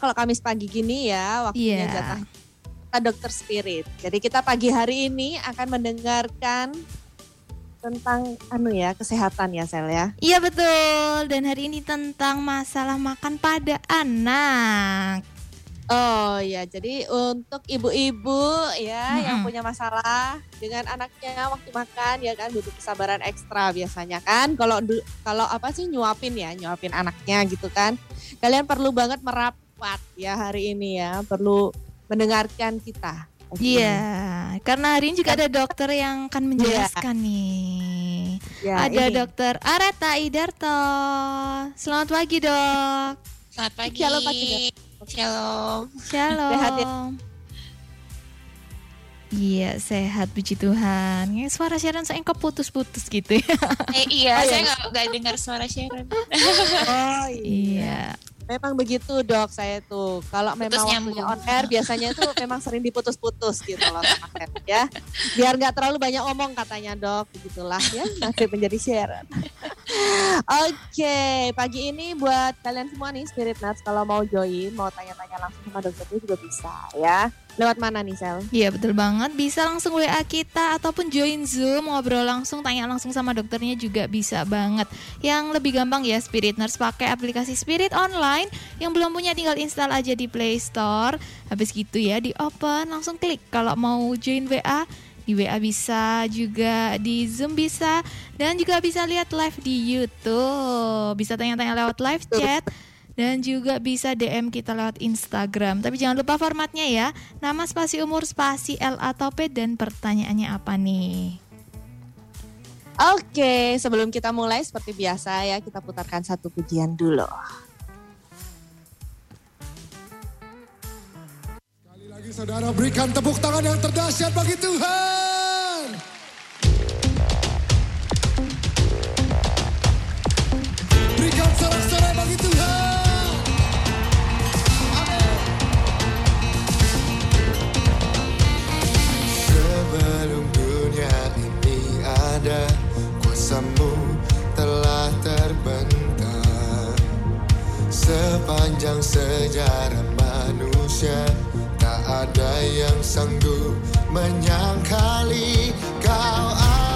kalau Kamis pagi gini ya waktunya Iya. jatah kita dokter spirit. Jadi kita pagi hari ini akan mendengarkan tentang anu ya kesehatan ya Sel ya. Iya betul. Dan hari ini tentang masalah makan pada anak. Oh ya, jadi untuk ibu-ibu ya yang Mm-mm. punya masalah dengan anaknya waktu makan ya kan butuh kesabaran ekstra biasanya kan. Kalau kalau apa sih nyuapin ya, nyuapin anaknya gitu kan. Kalian perlu banget merapat ya hari ini ya, perlu mendengarkan kita. Iya, karena hari ini juga ada dokter yang akan menjelaskan nih. Ya, ada ini. dokter Areta Idarto. Selamat pagi dok. Selamat pagi. Shalom, Pak Juga. Shalom. Shalom. Sehat ya? Iya sehat puji Tuhan. Ya, suara Sharon saya kok putus-putus gitu ya. Eh, iya, Oh, saya iya. nggak nggak dengar suara Sharon. Oh Iya. Memang begitu dok saya tuh. Kalau memang Putus waktunya nyambung. on air biasanya tuh memang sering diputus-putus gitu loh sama ya. Biar nggak terlalu banyak omong katanya dok. Begitulah ya nasib menjadi Sharon. Oke pagi ini buat kalian semua nih Spirit Nuts kalau mau join mau tanya-tanya langsung sama dokternya juga bisa ya. Lewat mana nih Sel? Iya betul banget. Bisa langsung WA kita ataupun join Zoom ngobrol langsung, tanya langsung sama dokternya juga bisa banget. Yang lebih gampang ya Spirit Nurse pakai aplikasi Spirit Online. Yang belum punya tinggal install aja di Play Store. Habis gitu ya di open langsung klik. Kalau mau join WA di WA bisa juga di Zoom bisa dan juga bisa lihat live di YouTube. Bisa tanya-tanya lewat live chat dan juga bisa DM kita lewat Instagram. Tapi jangan lupa formatnya ya. Nama spasi umur spasi L atau P dan pertanyaannya apa nih? Oke sebelum kita mulai seperti biasa ya kita putarkan satu pujian dulu. Sekali lagi saudara berikan tepuk tangan yang terdahsyat bagi Tuhan. Berikan sorak-sorai bagi Tuhan. Sepanjang sejarah manusia Tak ada yang sanggup menyangkali Kau Alfa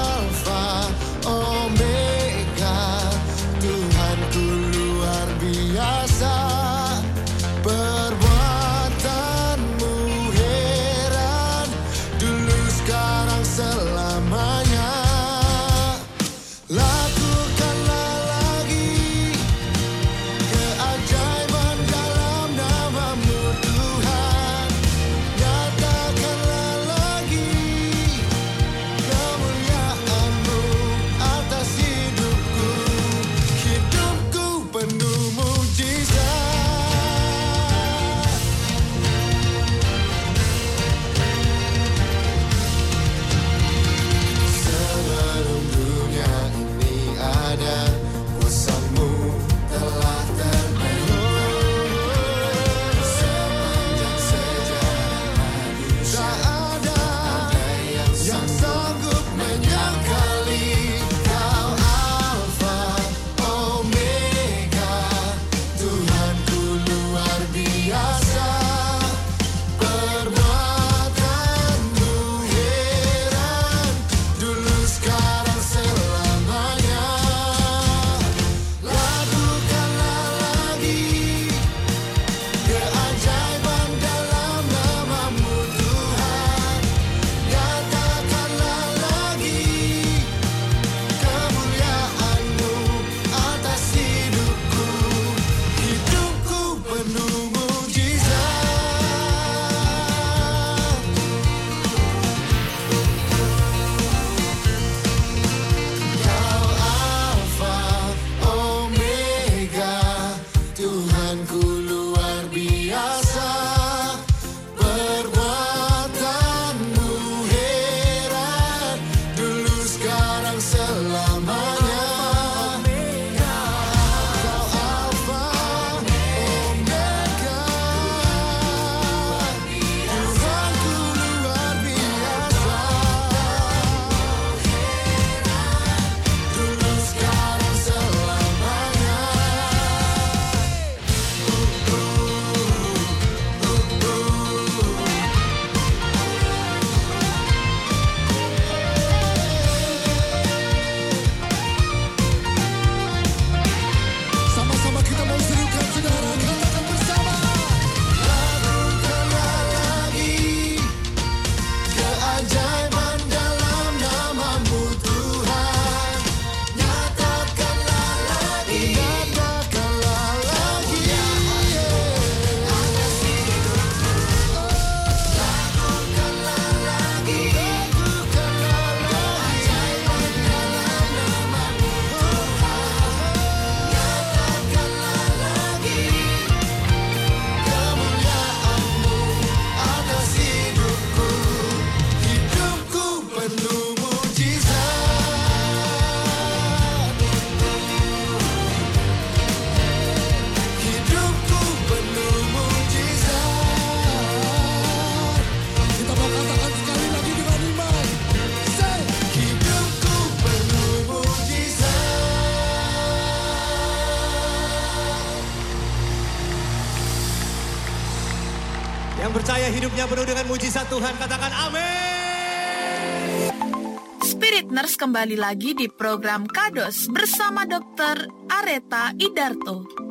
kembali lagi di program Kados bersama Dr. Areta Idarto.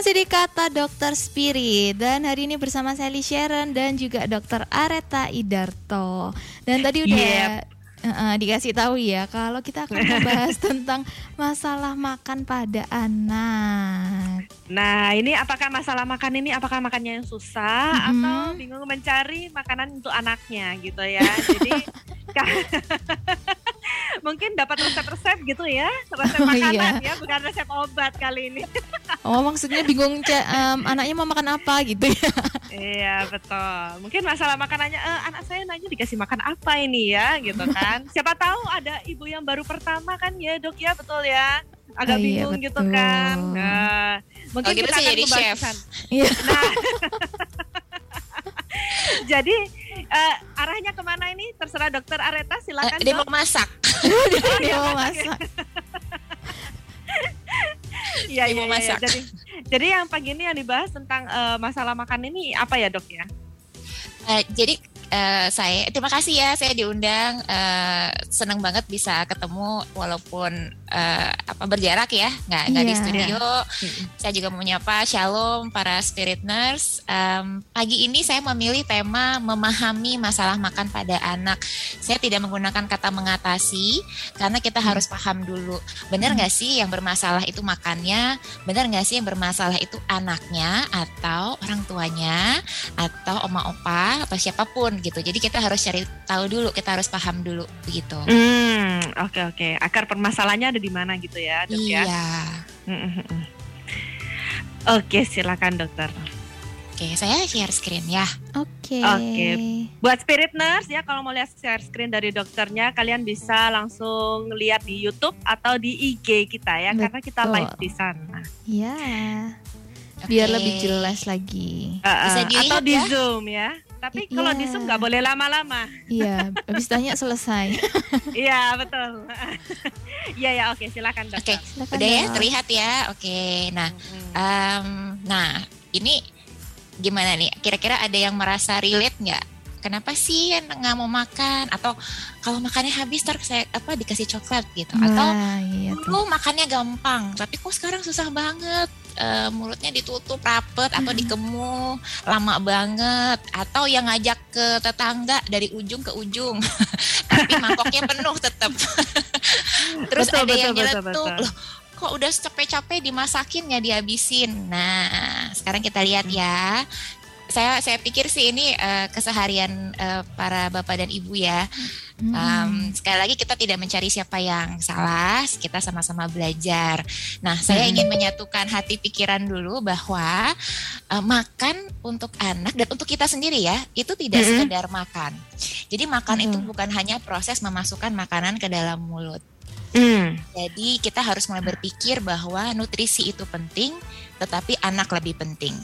Masih di kata Dokter Spirit dan hari ini bersama Sally Sharon dan juga Dokter Areta Idarto dan tadi udah uh, uh, dikasih tahu ya kalau kita akan membahas tentang masalah makan pada anak. Nah, ini apakah masalah makan ini apakah makannya yang susah Mhm. atau bingung mencari makanan untuk anaknya gitu ya. Jadi mungkin dapat resep-resep gitu ya, resep Oh, makanan iya. ya, bukan resep obat kali ini. Oh maksudnya bingung Ca, em, anaknya mau makan apa gitu ya? iya, betul. Mungkin masalah makanannya eh, anak saya nanya dikasih makan apa ini ya, gitu kan. Siapa tahu ada ibu yang baru pertama kan ya, Dok ya, betul ya. Oh, Agak iya, bingung gitu betul. kan. Nah, mungkin gitu kita akan jadi membahas chef. Iya. Nah, jadi eh, arahnya ke mana ini? Terserah dokter Areta, silakan. Eh, dia Dok. mau masak. Dia mau masak. Iya, dia iya, mau iya, masak. Jadi, jadi yang pagi ini yang dibahas tentang eh, masalah makan ini apa ya dok ya? Eh, jadi eh, saya terima kasih ya saya diundang. Eh, senang banget bisa ketemu walaupun eh, apa berjarak ya, nggak nggak di Iya. studio. Saya juga mau menyapa Shalom para spirit nurse. Em, pagi ini saya memilih tema memahami masalah makan pada anak. Saya tidak menggunakan kata mengatasi karena kita harus paham dulu. Benar nggak sih yang bermasalah itu makannya? Benar nggak sih yang bermasalah itu anaknya atau orang tuanya atau oma opa atau siapa pun gitu. Jadi kita harus cari tahu dulu, kita harus paham dulu begitu. Hmm, oke oke. Akar permasalahannya ada di mana gitu ya dok ya? Iya. Mm, mm. Oke, silakan dokter. Oke, saya share screen ya. Oke. Oke. Buat spirit nurse ya, kalau mau lihat share screen dari dokternya, kalian bisa langsung lihat di YouTube atau di IG kita ya, karena kita Betul. live di sana. Ya. Biar Oke. lebih jelas lagi. Uh, uh, Bisa dilihat atau di ya. Zoom ya. Tapi I- kalau di iya. Zoom nggak boleh lama-lama. Iya, habis tanya selesai. Iya betul. Iya ya, oke silakan Oke. Silakan, udah ya terlihat ya. Oke, nah, Mm-mm. em, nah ini gimana nih? Kira-kira ada yang merasa relate nggak? Kenapa sih nggak mau makan? Atau kalau makannya habis terus saya apa dikasih coklat gitu? Atau Nah, iya tuh. dulu makannya gampang, tapi kok sekarang susah banget. Eh, mulutnya ditutup rapet atau dikemu lama banget atau yang ngajak ke tetangga dari ujung ke ujung. Tapi mangkoknya penuh tetap terus Betul, ada yang betul, nyeletuk loh kok udah capek-capek dimasakin ya dihabisin? Nah sekarang kita lihat ya saya saya pikir sih ini eh, keseharian eh, para bapak dan ibu ya Mm. Um, sekali lagi kita tidak mencari siapa yang salah, kita sama-sama belajar. Nah, saya ingin menyatukan hati pikiran dulu bahwa uh, makan untuk anak dan untuk kita sendiri ya, itu tidak Mm-mm. sekedar makan. Jadi makan itu bukan hanya proses memasukkan makanan ke dalam mulut. Hmm. Jadi kita harus mulai berpikir bahwa nutrisi itu penting, tetapi anak lebih penting.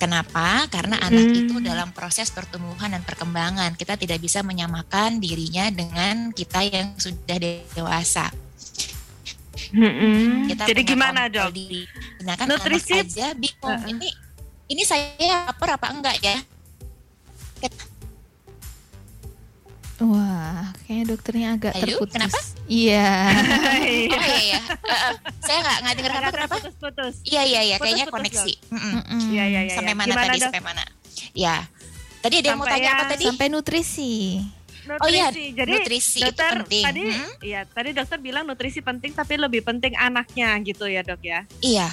Kenapa? Karena anak Hmm. itu dalam proses pertumbuhan dan perkembangan. Kita tidak bisa menyamakan dirinya dengan kita yang sudah dewasa. Mm-mm. Kita Jadi gimana dok? Diri. Sedangkan Nutrisi- anak aja bingung. Uh-uh. Ini ini saya lapar apa enggak ya? Wah, kayaknya dokternya agak Ayo, terputus. kenapa? Iya. Oh iya iya. Uh, uh, saya nggak nggak dengar apa Agak kenapa? Putus-putus. Iya iya iya. Kayaknya Putus-putus, koneksi. Mm-mm. Iya iya iya. Sampai mana Gimana, tadi? Dok? Sampai mana? Ya. Tadi ada yang mau tanya apa yang tadi? Sampai nutrisi. Nutrisi. Oh iya, Jadi nutrisi itu dokter penting. tadi Hmm? iya tadi dokter bilang nutrisi penting tapi lebih penting anaknya gitu ya dok ya. Iya.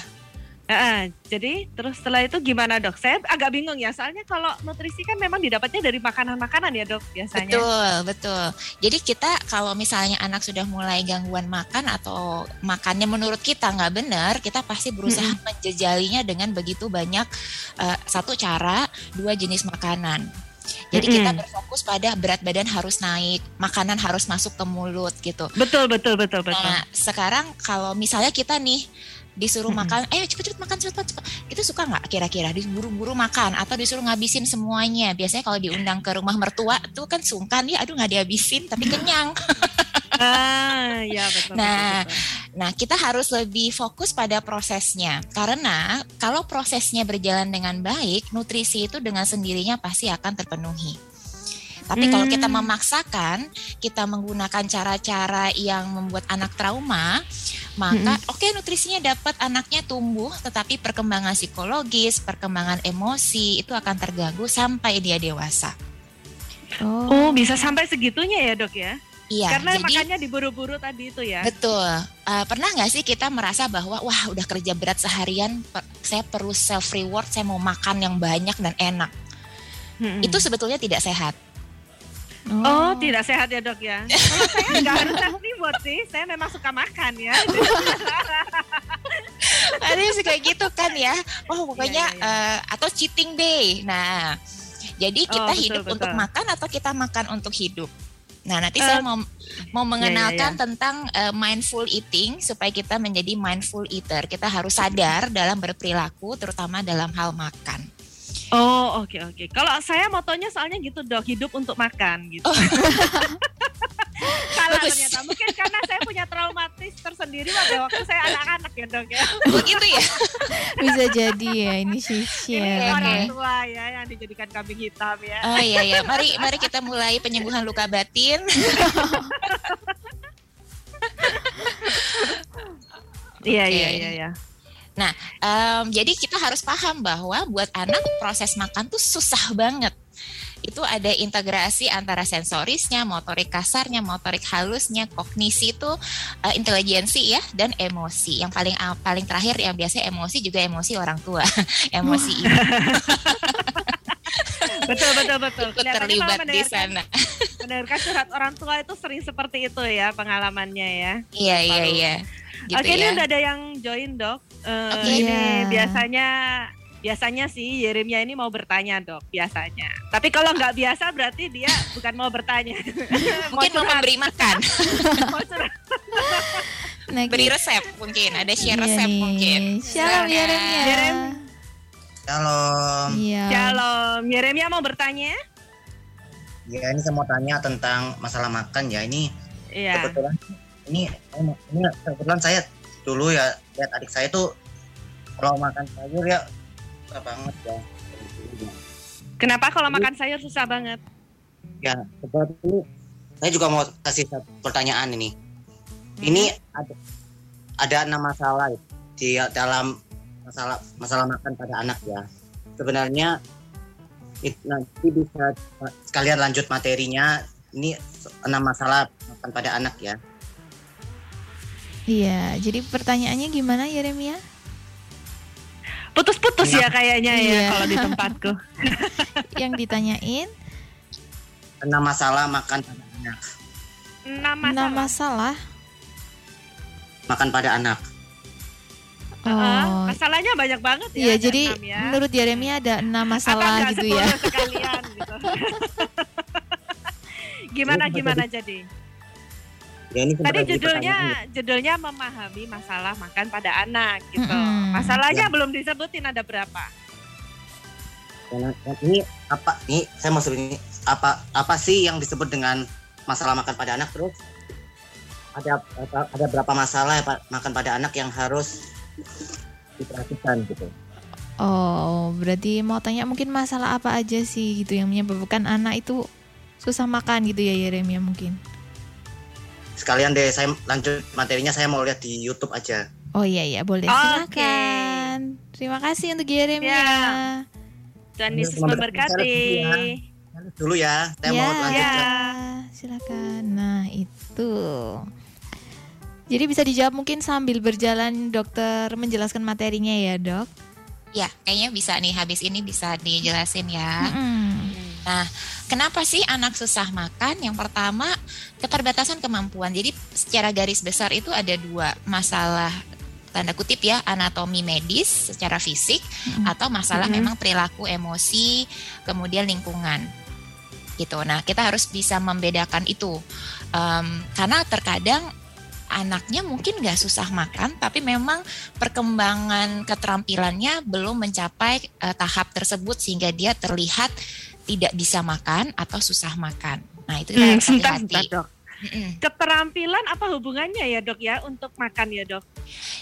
Heeh, jadi terus setelah itu gimana dok? Saya agak bingung ya soalnya kalau nutrisi kan memang didapatnya dari makanan-makanan ya dok biasanya. Betul, betul. Jadi kita kalau misalnya anak sudah mulai gangguan makan atau makannya menurut kita nggak benar, kita pasti berusaha menjejalinya dengan begitu banyak eh, satu cara, dua jenis makanan. Jadi kita Mm-mm. berfokus pada berat badan harus naik, makanan harus masuk ke mulut gitu. Betul betul betul betul. Nah, sekarang kalau misalnya kita nih disuruh makan, ayo cepet-cepet makan cepet cepet. Itu suka nggak kira-kira diburu-buru makan atau disuruh ngabisin semuanya? Biasanya kalau diundang ke rumah mertua tuh kan sungkan ya, aduh nggak dihabisin tapi kenyang. Ah, ya betul. Nah, betul, betul. Nah, kita harus lebih fokus pada prosesnya. Karena kalau prosesnya berjalan dengan baik, nutrisi itu dengan sendirinya pasti akan terpenuhi. Tapi kalau kita Hmm. memaksakan, kita menggunakan cara-cara yang membuat anak trauma, maka oke nutrisinya dapat anaknya tumbuh, tetapi perkembangan psikologis, perkembangan emosi itu akan terganggu sampai dia dewasa. Oh, bisa sampai segitunya ya dok ya? Iya, Karena jadi makanya diburu-buru tadi itu ya. Betul. Eh, pernah nggak sih kita merasa bahwa wah udah kerja berat seharian, per- saya perlu self reward, saya mau makan yang banyak dan enak. Mm-mm. Itu sebetulnya tidak sehat. Oh, tidak sehat ya dok ya. Kalau saya nggak harus reward sih, saya memang suka makan ya. Ada yang suka gitu kan ya. Oh pokoknya Iya, iya, eh, atau cheating day. Nah, jadi Oh, kita betul, hidup betul. untuk makan atau kita makan untuk hidup. Nah, nanti Eh, saya mau mau iya, mengenalkan tentang eh, mindful eating supaya kita menjadi mindful eater. Kita harus sadar dalam berperilaku terutama dalam hal makan. Oh, oke oke. Kalau saya motonya soalnya gitu dok, hidup untuk makan gitu. Salah Bagus. ternyata. Mungkin karena saya punya traumatis tersendiri pada waktu saya anak-anak ya dok ya. Begitu ya. Bisa jadi ya ini Ini share. orang tua ya yang dijadikan kambing hitam ya. Oh iya ya, mari mari kita mulai penyembuhan luka batin. Iya Oke. iya iya iya. Em, jadi kita harus paham bahwa buat anak proses makan tuh susah banget. Itu ada integrasi antara sensorisnya, motorik kasarnya, motorik halusnya, kognisi itu eh, intelijensi ya dan emosi. Yang paling ah, paling terakhir yang biasa emosi juga emosi orang tua, emosi ibu Betul betul betul. ikut terlibat di sana. Mendengarkan curhat orang tua itu sering seperti itu ya pengalamannya ya. Iya iya iya. Gitu Oke, ini ya. udah ada yang join, Dok. Eh, Oke. Ini Iya. biasanya biasanya sih Yeremia ini mau bertanya, Dok, biasanya. Tapi kalau nggak biasa berarti dia bukan mau bertanya. Mungkin mau curhat, memberi makan, mau. Nah, beri resep mungkin, ada share iya resep nih. mungkin. Shalom Silakan. Yeremia. Yerem. Shalom. Iya. Shalom, Yeremia mau bertanya? Ya ini saya mau tanya tentang masalah makan ya. Ini Iya. kebetulan ini ini kebetulan saya dulu ya lihat adik saya tuh kalau makan sayur ya susah banget ya. Kenapa kalau makan sayur susah banget? Ya seperti saya juga mau kasih satu pertanyaan ini. Ini ada ada enam masalah di dalam masalah masalah makan pada anak ya. Sebenarnya it- nanti bisa sekalian lanjut materinya. Ini enam masalah makan pada anak ya. Iya, jadi pertanyaannya gimana Yeremia? Putus-putus ya kayaknya ya Iya. kalau di tempatku. Yang ditanyain Enam masalah makan pada anak. Enam enam masalah. masalah. Makan pada anak. Oh, masalahnya banyak banget ya. iya jadi ya. menurut Yeremia ada enam masalah gitu ya. 10 sekalian gitu. gimana gimana jadi? Ya ini Tadi judulnya judulnya memahami masalah makan pada anak gitu. Mm-mm. Masalahnya Ya. belum disebutin ada berapa? Ini apa? Ini saya mau sebenarnya apa apa sih yang disebut dengan masalah makan pada anak terus ada ada, ada berapa masalah ya, Pak, makan pada anak yang harus diperhatikan gitu. Oh, berarti mau tanya mungkin masalah apa aja sih gitu yang menyebabkan anak itu susah makan gitu ya Yeremia mungkin. Sekalian deh saya lanjut materinya saya mau lihat di YouTube aja. Oh iya iya boleh Oke. silakan. Terima kasih untuk Yeremia. Ya. Tuhan Yesus memberkati saya Dulu ya, saya ya, mau lanjut. ya. ke- silakan. Nah, itu. Jadi bisa dijawab mungkin sambil berjalan dokter menjelaskan materinya ya, Dok. Ya, kayaknya bisa nih habis ini bisa dijelasin ya. Mm-mm. Kenapa sih anak susah makan? Yang pertama, keterbatasan kemampuan. Jadi secara garis besar itu ada dua masalah tanda kutip ya anatomi medis secara fisik Mm-mm. atau masalah Mm-mm. memang perilaku emosi kemudian lingkungan gitu. Nah kita harus bisa membedakan itu Em, karena terkadang anaknya mungkin nggak susah makan, tapi memang perkembangan keterampilannya belum mencapai uh, tahap tersebut sehingga dia terlihat tidak bisa makan atau susah makan. Nah itu kita Hmm, harus hati-hati. dok. Mm-mm. Keterampilan apa hubungannya ya dok ya untuk makan ya dok?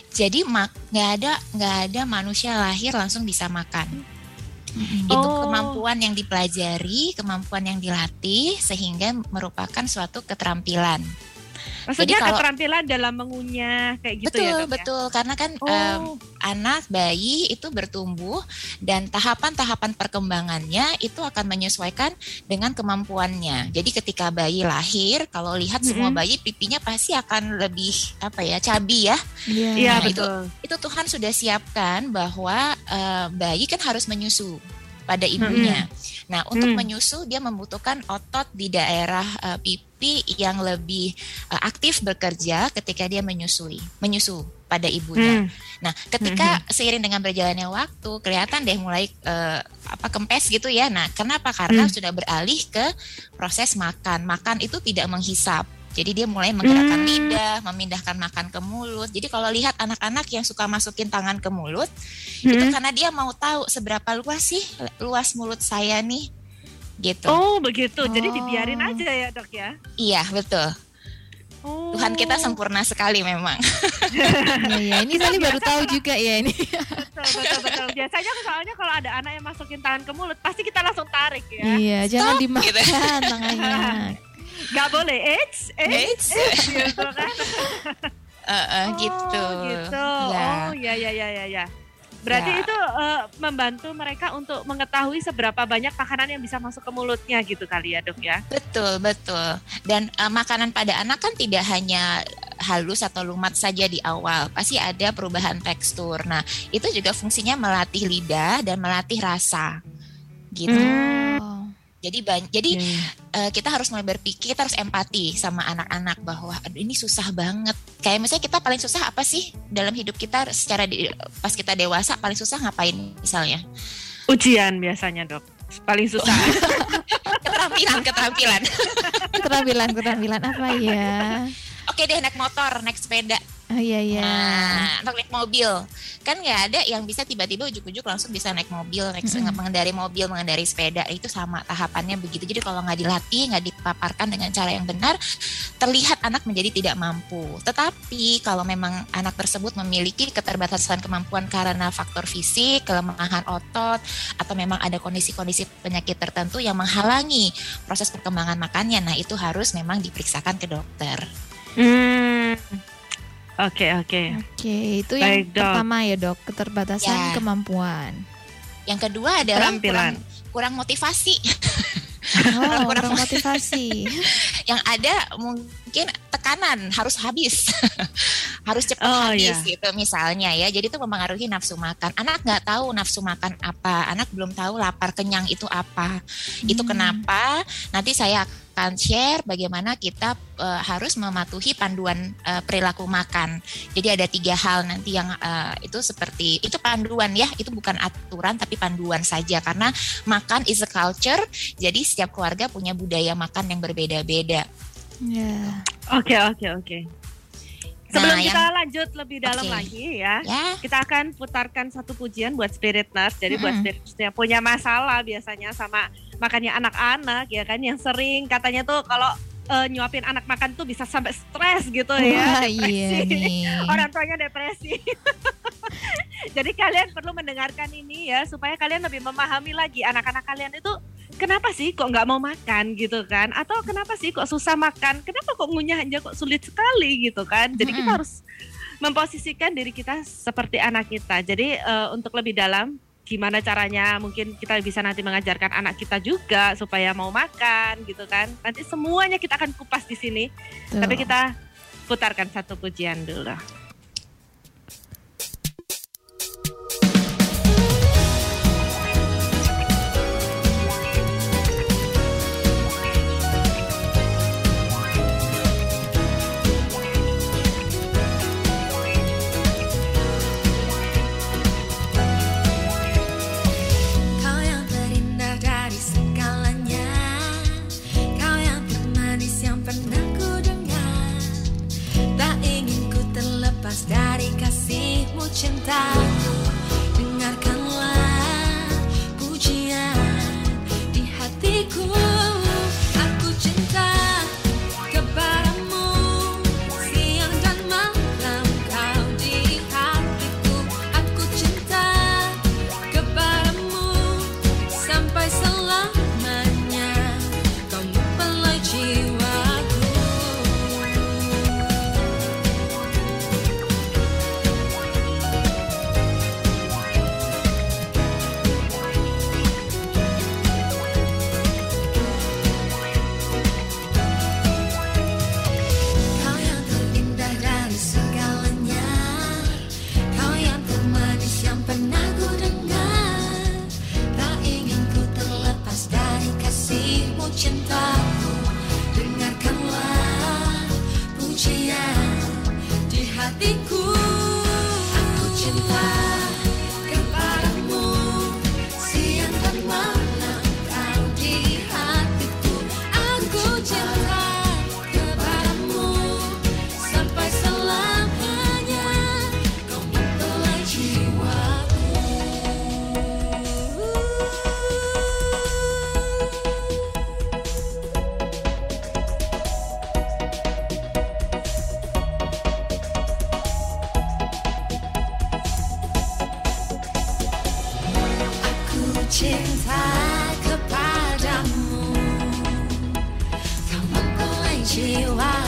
Jadi mak nggak ada nggak ada manusia lahir langsung bisa makan. Itu Oh. kemampuan yang dipelajari, kemampuan yang dilatih sehingga merupakan suatu keterampilan. Maksudnya kalau- keterampilan dalam mengunyah kayak gitu betul ya dok betul karena kan ya? em, Oh, anak bayi itu bertumbuh dan tahapan-tahapan perkembangannya itu akan menyesuaikan dengan kemampuannya. Jadi ketika bayi lahir, kalau lihat semua Mm-mm. bayi pipinya pasti akan lebih apa ya cabi ya. Iya. iya Nah, itu- betul. Itu Tuhan sudah siapkan bahwa eh, bayi kan harus menyusu pada ibunya. Nah untuk Mm. menyusu dia membutuhkan otot di daerah eh, pipi yang lebih eh, aktif bekerja ketika dia menyusui, menyusu pada ibunya. Hmm. Nah, ketika seiring dengan berjalannya waktu, kelihatan deh mulai eh, apa kempes gitu ya. Nah, kenapa? Karena Hmm. sudah beralih ke proses makan. Makan itu tidak menghisap. Jadi dia mulai menggerakkan Hmm. lidah, memindahkan makan ke mulut. Jadi kalau lihat anak-anak yang suka masukin tangan ke mulut, itu Hmm. karena dia mau tahu seberapa luas sih luas mulut saya nih. Gitu. Oh begitu, jadi Oh. dibiarin aja ya dok ya? Iya, betul. Oh. Tuhan kita sempurna sekali memang. Iya. Ini Sally baru tahu juga ya ini. Betul, betul, betul. Biasanya soalnya kalau ada anak yang masukin tangan ke mulut, pasti kita langsung tarik ya. Iya, jangan Stop, dimakan gitu. tangannya. Gak boleh, eits, eits, gitu kan. Eh, eh, Oh, gitu. gitu. Ya. Oh, ya, ya, ya, ya, ya. Berarti Ya. itu eh, membantu mereka untuk mengetahui seberapa banyak makanan yang bisa masuk ke mulutnya gitu kali ya dok ya. Betul, betul. Dan eh, makanan pada anak kan tidak hanya halus atau lumat saja di awal, pasti ada perubahan tekstur. Nah, itu juga fungsinya melatih lidah dan melatih rasa. Gitu. Hmm. Jadi ban- jadi Iya. eh, kita harus mulai berpikir, kita harus empati sama anak-anak bahwa aduh ini susah banget. Kayak misalnya kita paling susah apa sih dalam hidup kita secara di- pas kita dewasa paling susah ngapain misalnya? Ujian biasanya dok. Paling susah. Keterampilan, keterampilan. Keterampilan, keterampilan apa ya? Oke deh naik motor, naik sepeda. Oh iya iya. Nah, atau naik mobil. Kan nggak ada yang bisa tiba-tiba ujuk-ujuk langsung bisa naik mobil, naik Mm-mm. mengendari mobil, mengendari sepeda. Itu sama tahapannya begitu. Jadi kalau nggak dilatih, nggak dipaparkan dengan cara yang benar, terlihat anak menjadi tidak mampu. Tetapi kalau memang anak tersebut memiliki keterbatasan kemampuan karena faktor fisik, kelemahan otot, atau memang ada kondisi-kondisi penyakit tertentu yang menghalangi proses perkembangan makannya, nah itu harus memang diperiksakan ke dokter. Hmm. Oke, oke. Oke, itu yang Baik, Dok. pertama ya dok, keterbatasan Ya. kemampuan. Yang kedua adalah Keterampilan. kurang, kurang motivasi. Oh, Kurang kurang motivasi. yang ada mungkin tekanan harus habis. Harus cepat Oh, habis iya. gitu misalnya ya. Jadi itu mempengaruhi nafsu makan. Anak nggak tahu nafsu makan apa. Anak belum tahu lapar kenyang itu apa. Itu Hmm. kenapa? Nanti saya akan share bagaimana kita eh, harus mematuhi panduan eh, perilaku makan. Jadi ada tiga hal nanti yang eh, itu seperti itu panduan ya. Itu bukan aturan tapi panduan saja. Karena makan is a culture. Jadi setiap keluarga punya budaya makan yang berbeda-beda Ya. Oke, oke, oke. Sebelum Nah, kita lanjut lebih dalam Oke. lagi ya, ya kita akan putarkan satu pujian buat spirit nurse. Jadi buat Mm-mm. spirit nurse yang punya masalah biasanya sama makannya anak-anak ya kan yang sering katanya tuh kalau eh, nyuapin anak makan tuh bisa sampai stres gitu ya, Wah, iya depresi. nih. Orang tuanya depresi. Jadi kalian perlu mendengarkan ini ya supaya kalian lebih memahami lagi anak-anak kalian itu kenapa sih kok nggak mau makan gitu kan? Atau kenapa sih kok susah makan? Kenapa kok ngunyah aja kok sulit sekali gitu kan? Jadi kita Mm-mm. harus memposisikan diri kita seperti anak kita. Jadi eh, untuk lebih dalam gimana caranya mungkin kita bisa nanti mengajarkan anak kita juga supaya mau makan gitu kan. Nanti semuanya kita akan kupas di sini. Tuh. Tapi kita putarkan satu pujian dulu. Cinta kepadamu. Kau mempelai jiwaku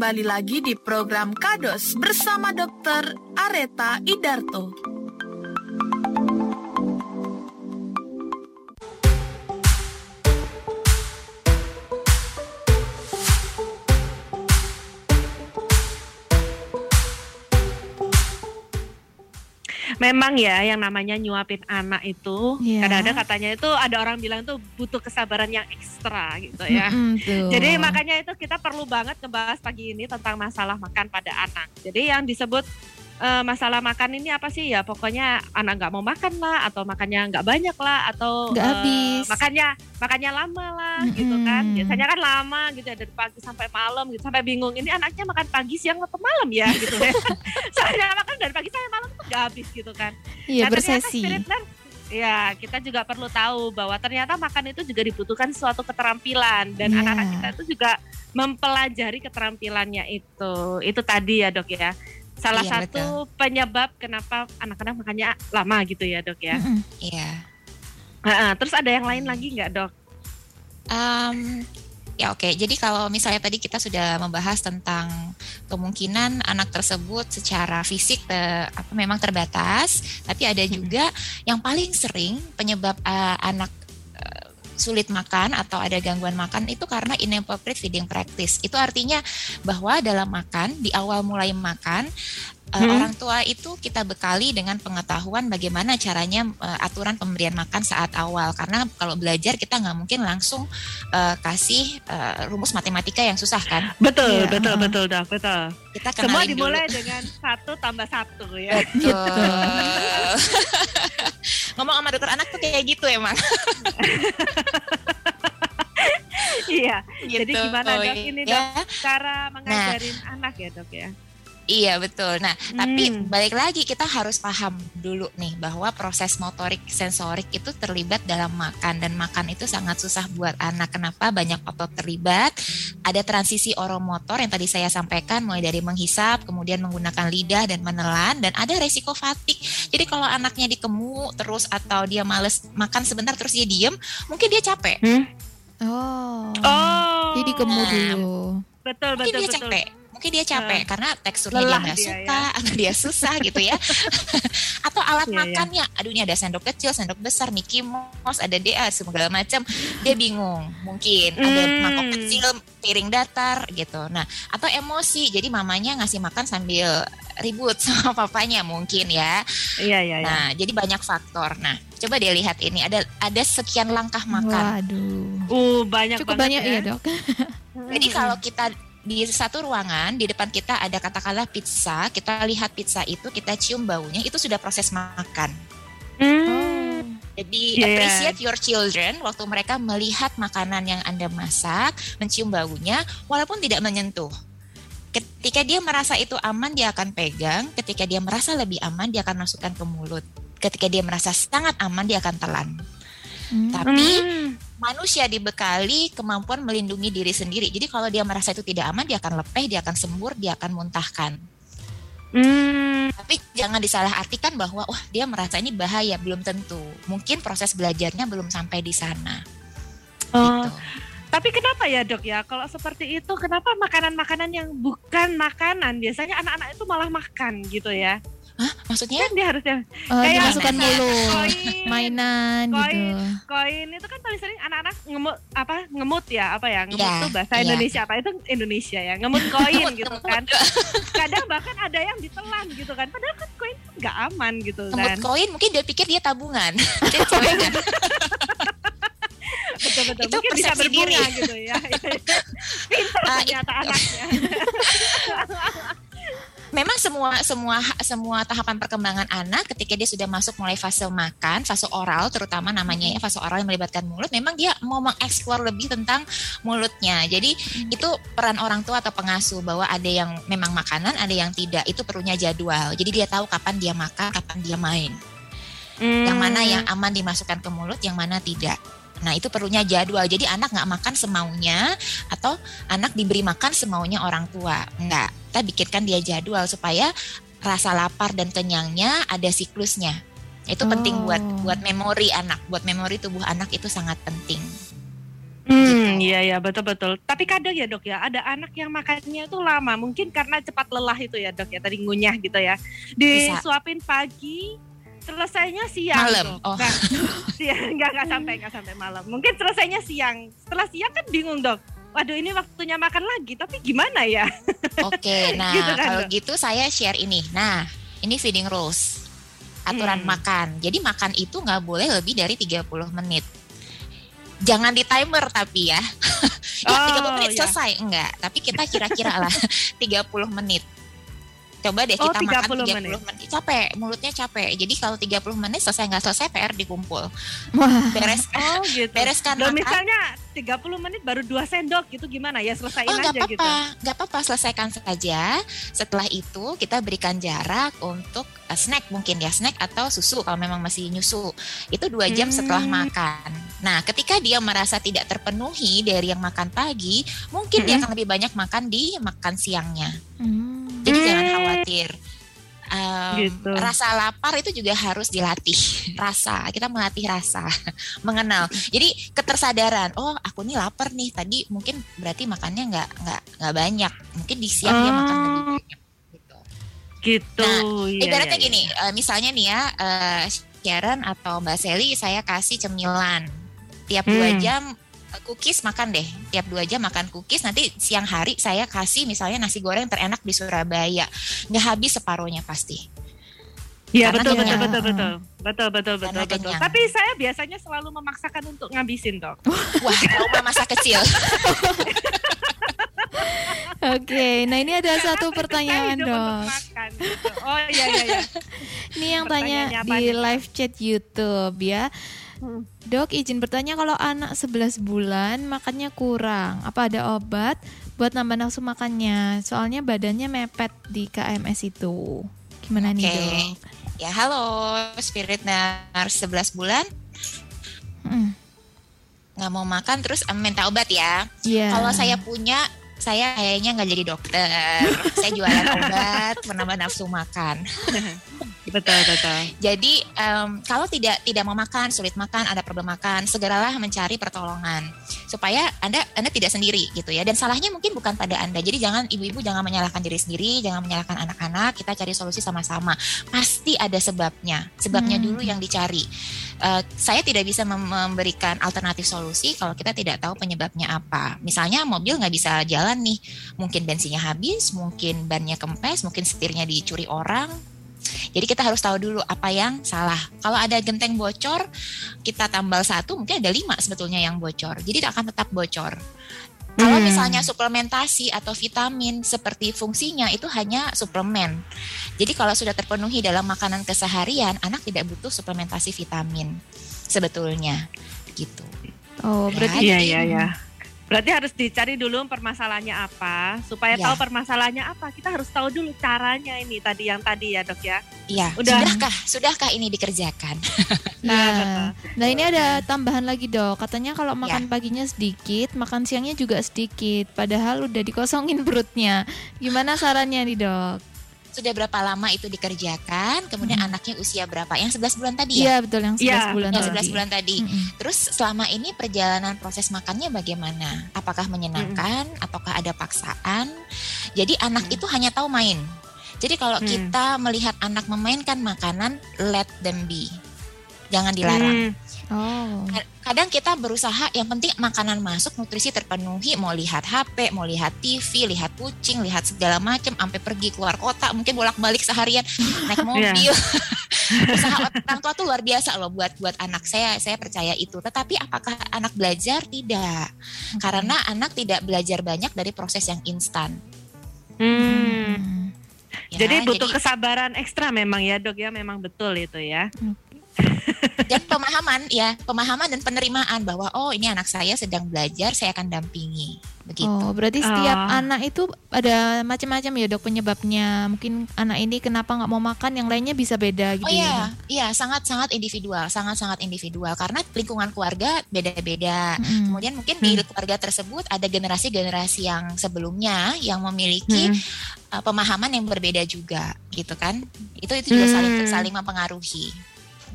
kembali lagi di program Kados bersama Dr. Areta Idarto. Memang ya yang namanya nyuapin anak itu Iya. kadang-kadang katanya itu ada orang bilang tuh butuh kesabaran yang ekstra gitu ya. Tuh. Jadi makanya itu kita perlu banget ngebahas pagi ini tentang masalah makan pada anak. Jadi yang disebut eh, masalah makan ini apa sih ya? Pokoknya anak nggak mau makan lah, atau makannya nggak banyak lah, atau Nggak eh, habis. makannya makannya lama lah, gitu kan? Biasanya kan lama gitu ya dari pagi sampai malam gitu, sampai bingung ini anaknya makan pagi siang atau malam ya gitu ya. Soalnya makan dari pagi sampai malam tuh nggak habis gitu kan. Iya Nah, bersesi. Ya, kita juga perlu tahu bahwa ternyata makan itu juga dibutuhkan suatu keterampilan dan Iya. anak-anak kita itu juga mempelajari keterampilannya itu. Itu tadi ya, Dok ya. Salah Iya, satu penyebab kenapa anak-anak makannya lama gitu ya, Dok ya. Iya. Terus ada yang lain lagi nggak, Dok? Em, ya oke, jadi kalau misalnya tadi kita sudah membahas tentang kemungkinan anak tersebut secara fisik te- apa, memang terbatas, tapi ada juga yang paling sering penyebab eh, anak eh, sulit makan atau ada gangguan makan itu karena inappropriate feeding practice. Itu artinya bahwa dalam makan di awal mulai makan eh, Hmm. orang tua itu kita bekali dengan pengetahuan bagaimana caranya eh, aturan pemberian makan saat awal karena kalau belajar kita nggak mungkin langsung eh, kasih eh, rumus matematika yang susah kan Betul, Iya, betul, betul, Dok, betul. kita Semua dimulai dulu dengan satu tambah satu ya. Betul. ngomong sama dokter anak tuh kayak gitu emang Iya. Jadi Gitu. gimana, Dok, ini, ya Cara mengajarin anak ya, Dok ya. Iya betul. Nah, tapi Hmm. balik lagi kita harus paham dulu nih bahwa proses motorik sensorik itu terlibat dalam makan dan makan itu sangat susah buat anak. Kenapa? Banyak otot terlibat. Ada transisi oromotor yang tadi saya sampaikan mulai dari menghisap, kemudian menggunakan lidah dan menelan dan ada resiko fatik. Jadi kalau anaknya dikemu terus atau dia males makan sebentar terus dia diem, mungkin dia capek. Oh. Oh. Jadi kemu Nah, dulu. Betul Mungkin betul dia betul. capek. Mungkin dia capek Nah. karena teksturnya dia nggak dia, suka atau dia susah gitu ya. atau alat Iya, iya. makannya, aduh ini ada sendok kecil, sendok besar, Mickey Mouse, ada DA segala macam. Dia bingung. Mungkin ada Hmm. mangkok kecil, piring datar gitu. Nah, atau emosi. Jadi mamanya ngasih makan sambil ribut sama papanya mungkin ya. Iya iya iya. Nah, jadi banyak faktor. Nah, coba dia lihat ini ada ada sekian langkah makan. Waduh. Uh banyak Cukup banget banyak ya. ya, Dok. Jadi kalau kita di satu ruangan, di depan kita ada katakanlah pizza, kita lihat pizza itu, kita cium baunya, itu sudah proses makan. Hmm. Jadi Iya. appreciate your children waktu mereka melihat makanan yang Anda masak, mencium baunya, walaupun tidak menyentuh. Ketika dia merasa itu aman, dia akan pegang. Ketika dia merasa lebih aman, dia akan masukkan ke mulut. Ketika dia merasa sangat aman, dia akan telan. Hmm. Tapi Hmm. Manusia dibekali kemampuan melindungi diri sendiri. Jadi kalau dia merasa itu tidak aman, dia akan lepeh, dia akan sembur, dia akan muntahkan. Hmm. Tapi jangan disalahartikan bahwa wah dia merasa ini bahaya, belum tentu. Mungkin proses belajarnya belum sampai di sana. Oh, Gitu. Tapi kenapa ya dok ya kalau seperti itu kenapa makanan-makanan yang bukan makanan biasanya anak-anak itu malah makan gitu ya? Hah, maksudnya? Kan dia harusnya Oh, Kayak mulut. koin, Mainan gitu. koin, koin itu kan paling sering anak-anak ngemut apa ngemut ya apa ya ngemut Iya, tuh bahasa iya. Indonesia apa itu Indonesia ya ngemut koin Ngemut, gitu ngemut. kan. Kadang bahkan ada yang ditelan gitu kan. Padahal kan koin nggak aman gitu Ngemut kan. koin mungkin dia pikir dia tabungan. Dia cewek kan? Betul betul. Itu Mungkin bisa berbunga diri. gitu ya. Pintar Ah, ternyata anaknya. Memang semua semua semua tahapan perkembangan anak ketika dia sudah masuk mulai fase makan, fase oral terutama namanya ya fase oral yang melibatkan mulut, memang dia mau mengeksplor lebih tentang mulutnya. Jadi itu peran orang tua atau pengasuh bahwa ada yang memang makanan, ada yang tidak. Itu perlunya jadwal. Jadi dia tahu kapan dia makan, kapan dia main. Yang mana yang aman dimasukkan ke mulut, yang mana tidak. Nah itu perlunya jadwal. Jadi anak nggak makan semaunya atau anak diberi makan semaunya orang tua. Enggak. Kita bikinkan dia jadwal supaya rasa lapar dan kenyangnya ada siklusnya. Itu penting buat Oh. buat memori anak, buat memori tubuh anak itu sangat penting. Hmm, Gitu. iya ya betul betul. Tapi kadang ya dok ya, ada anak yang makannya itu lama, mungkin karena cepat lelah itu ya dok ya, tadi ngunyah gitu ya. Disuapin pagi, selesainya siang. Malam, Dok. oh. Nah, siang nggak nggak sampai nggak sampai malam. Mungkin selesainya siang. Setelah siang kan bingung dok. Waduh ini waktunya makan lagi, tapi gimana ya? Oke, nah Gitu kan, kalau gitu saya share ini. Nah, ini feeding rules. Aturan Hmm. makan. Jadi makan itu nggak boleh lebih dari 30 menit. Jangan di timer tapi ya. ya Oh, 30 menit ya. selesai enggak, tapi kita kira-kira lah 30 menit. Coba deh Oh, kita makan 30 30 menit. menit. Capek, mulutnya capek. Jadi kalau 30 menit selesai nggak selesai PR dikumpul. Wah. Beres Oh gitu. bereskan Loh, makan. misalnya 30 menit baru 2 sendok gitu gimana ya selesaiin Oh aja gitu. apa-apa, nggak apa-apa selesaikan saja. Setelah itu kita berikan jarak untuk uh, snack mungkin ya snack atau susu kalau memang masih nyusu. Itu dua jam setelah Hmm. makan. Nah ketika dia merasa tidak terpenuhi dari yang makan pagi, mungkin dia Hmm. akan lebih banyak makan di makan siangnya. Hmm. Jadi Hmm. jangan khawatir. Um, Gitu. Rasa lapar itu juga harus dilatih. Rasa kita melatih rasa, mengenal. Jadi ketersadaran. Oh, aku nih lapar nih. Tadi mungkin berarti makannya nggak nggak nggak banyak. Mungkin di siang dia makan lebih Oh. banyak. Gitu. Gitu. iya, Ibaratnya iya, gini, eh, misalnya nih ya, eh, Sharon atau Mbak Sally, saya kasih cemilan. Tiap dua Hmm. jam eh, cookies makan deh. Tiap dua jam makan cookies. Nanti siang hari saya kasih misalnya nasi goreng terenak di Surabaya. Nggak habis separuhnya pasti. Iya betul betul betul betul betul betul betul betul. Tapi saya biasanya selalu memaksakan untuk ngabisin dok. Wah, trauma masa kecil. Oke, nah ini ada satu pertanyaan makan, gitu. Oh iya iya iya. Ini yang tanya di live chat YouTube ya. Hmm. Dok izin bertanya kalau anak 11 bulan makannya kurang, apa ada obat buat nambah nafsu makannya. Soalnya badannya mepet di KMS itu. Gimana nih Oke. dok? Ya halo Spirit Nurse 11 bulan Mm, nggak mau makan terus minta obat ya. Iya. Kalau saya punya saya kayaknya nggak jadi dokter. saya jualan obat menambah nafsu makan. Betul betul. Jadi em, kalau tidak tidak mau makan, sulit makan, ada problem makan, segeralah mencari pertolongan supaya anda anda tidak sendiri gitu ya. Dan salahnya mungkin bukan pada anda. Jadi jangan ibu-ibu jangan menyalahkan diri sendiri, jangan menyalahkan anak-anak. Kita cari solusi sama-sama. Pasti ada sebabnya. Sebabnya Hmm. dulu yang dicari. Eh, saya tidak bisa mem- memberikan alternatif solusi kalau kita tidak tahu penyebabnya apa. Misalnya mobil nggak bisa jalan nih, mungkin bensinnya habis, mungkin bannya kempes, mungkin setirnya dicuri orang. Jadi kita harus tahu dulu apa yang salah. Kalau ada genteng bocor, kita tambal satu, mungkin ada lima sebetulnya yang bocor. Jadi akan tetap bocor. Kalau Hmm. misalnya suplementasi atau vitamin seperti fungsinya itu hanya suplemen. Jadi kalau sudah terpenuhi dalam makanan keseharian, anak tidak butuh suplementasi vitamin sebetulnya gitu. Oh, berarti Iya iya iya. Berarti harus dicari dulu permasalahannya apa supaya Ya. tahu permasalahannya apa. Kita harus tahu dulu caranya ini tadi yang tadi ya dok ya. Iya, Udah. sudahkah sudahkah ini dikerjakan? Nah, Iya. betul. Nah ini ada tambahan lagi dok. Katanya kalau Ya. makan paginya sedikit, makan siangnya juga sedikit. Padahal udah dikosongin perutnya. Gimana sarannya nih dok? Sudah berapa lama itu dikerjakan? Kemudian anaknya usia berapa? Yang 11 bulan tadi ya? Iya betul yang 11 Iya, bulan Yang tadi. 11 bulan tadi. Mm-mm. Terus selama ini perjalanan proses makannya bagaimana? Apakah menyenangkan ataukah ada paksaan? Jadi anak itu hanya tahu main. Jadi kalau Hmm. kita melihat anak memainkan makanan, let them be. Jangan dilarang. Hmm. Oh. Kadang kita berusaha yang penting makanan masuk, nutrisi terpenuhi, mau lihat HP, mau lihat TV, lihat kucing, lihat segala macam, sampai pergi keluar kota, mungkin bolak-balik seharian naik mobil. Usaha orang tua tuh luar biasa loh buat buat anak saya, saya percaya itu. Tetapi apakah anak belajar? Tidak. Karena anak tidak belajar banyak dari proses yang instan. Hmm. Hmm. ya. Jadi butuh kesabaran ekstra memang ya dok ya memang betul itu ya. Dan pemahaman ya, pemahaman dan penerimaan bahwa oh ini anak saya sedang belajar, saya akan dampingi. Begitu. Oh, berarti setiap Oh. anak itu ada macam-macam ya dok penyebabnya. Mungkin anak ini kenapa nggak mau makan, yang lainnya bisa beda gitu Oh iya, ya. iya sangat-sangat individual, sangat-sangat individual karena lingkungan keluarga beda-beda. Mm-mm. Kemudian mungkin di keluarga tersebut ada generasi-generasi yang sebelumnya yang memiliki Hmm. uh, pemahaman yang berbeda juga, gitu kan? Itu itu juga saling Hmm. saling mempengaruhi.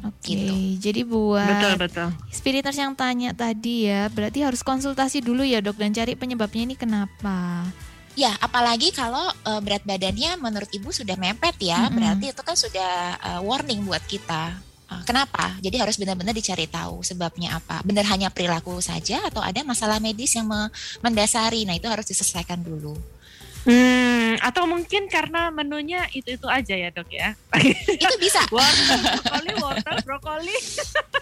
Oke, Gitu. jadi buat Betul betul. spiriters yang tanya tadi ya, berarti harus konsultasi dulu ya dok dan cari penyebabnya ini kenapa. Ya, apalagi kalau uh, berat badannya menurut ibu sudah mepet ya, Mm-mm. berarti itu kan sudah uh, warning buat kita. Uh, kenapa? Jadi harus benar-benar dicari tahu sebabnya apa. Benar hanya perilaku saja atau ada masalah medis yang me- mendasari. Nah itu harus diselesaikan dulu. Hmm, atau mungkin karena menunya itu-itu aja ya dok ya. Itu bisa. wortel, brokoli.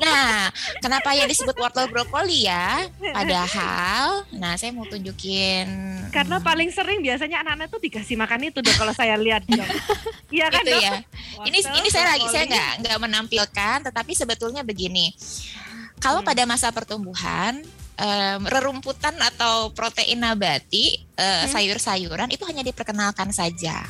Nah, kenapa yang disebut wortel brokoli ya? Padahal, nah saya mau tunjukin. Karena hmm, paling sering biasanya anak-anak tuh dikasih makan itu dok kalau saya lihat. Iya kan itu ya. Ini Wortel, ini saya lagi saya nggak nggak menampilkan, tetapi sebetulnya begini. Kalau Hmm. pada masa pertumbuhan em, rerumputan atau protein nabati eh, Hmm. sayur-sayuran itu hanya diperkenalkan saja.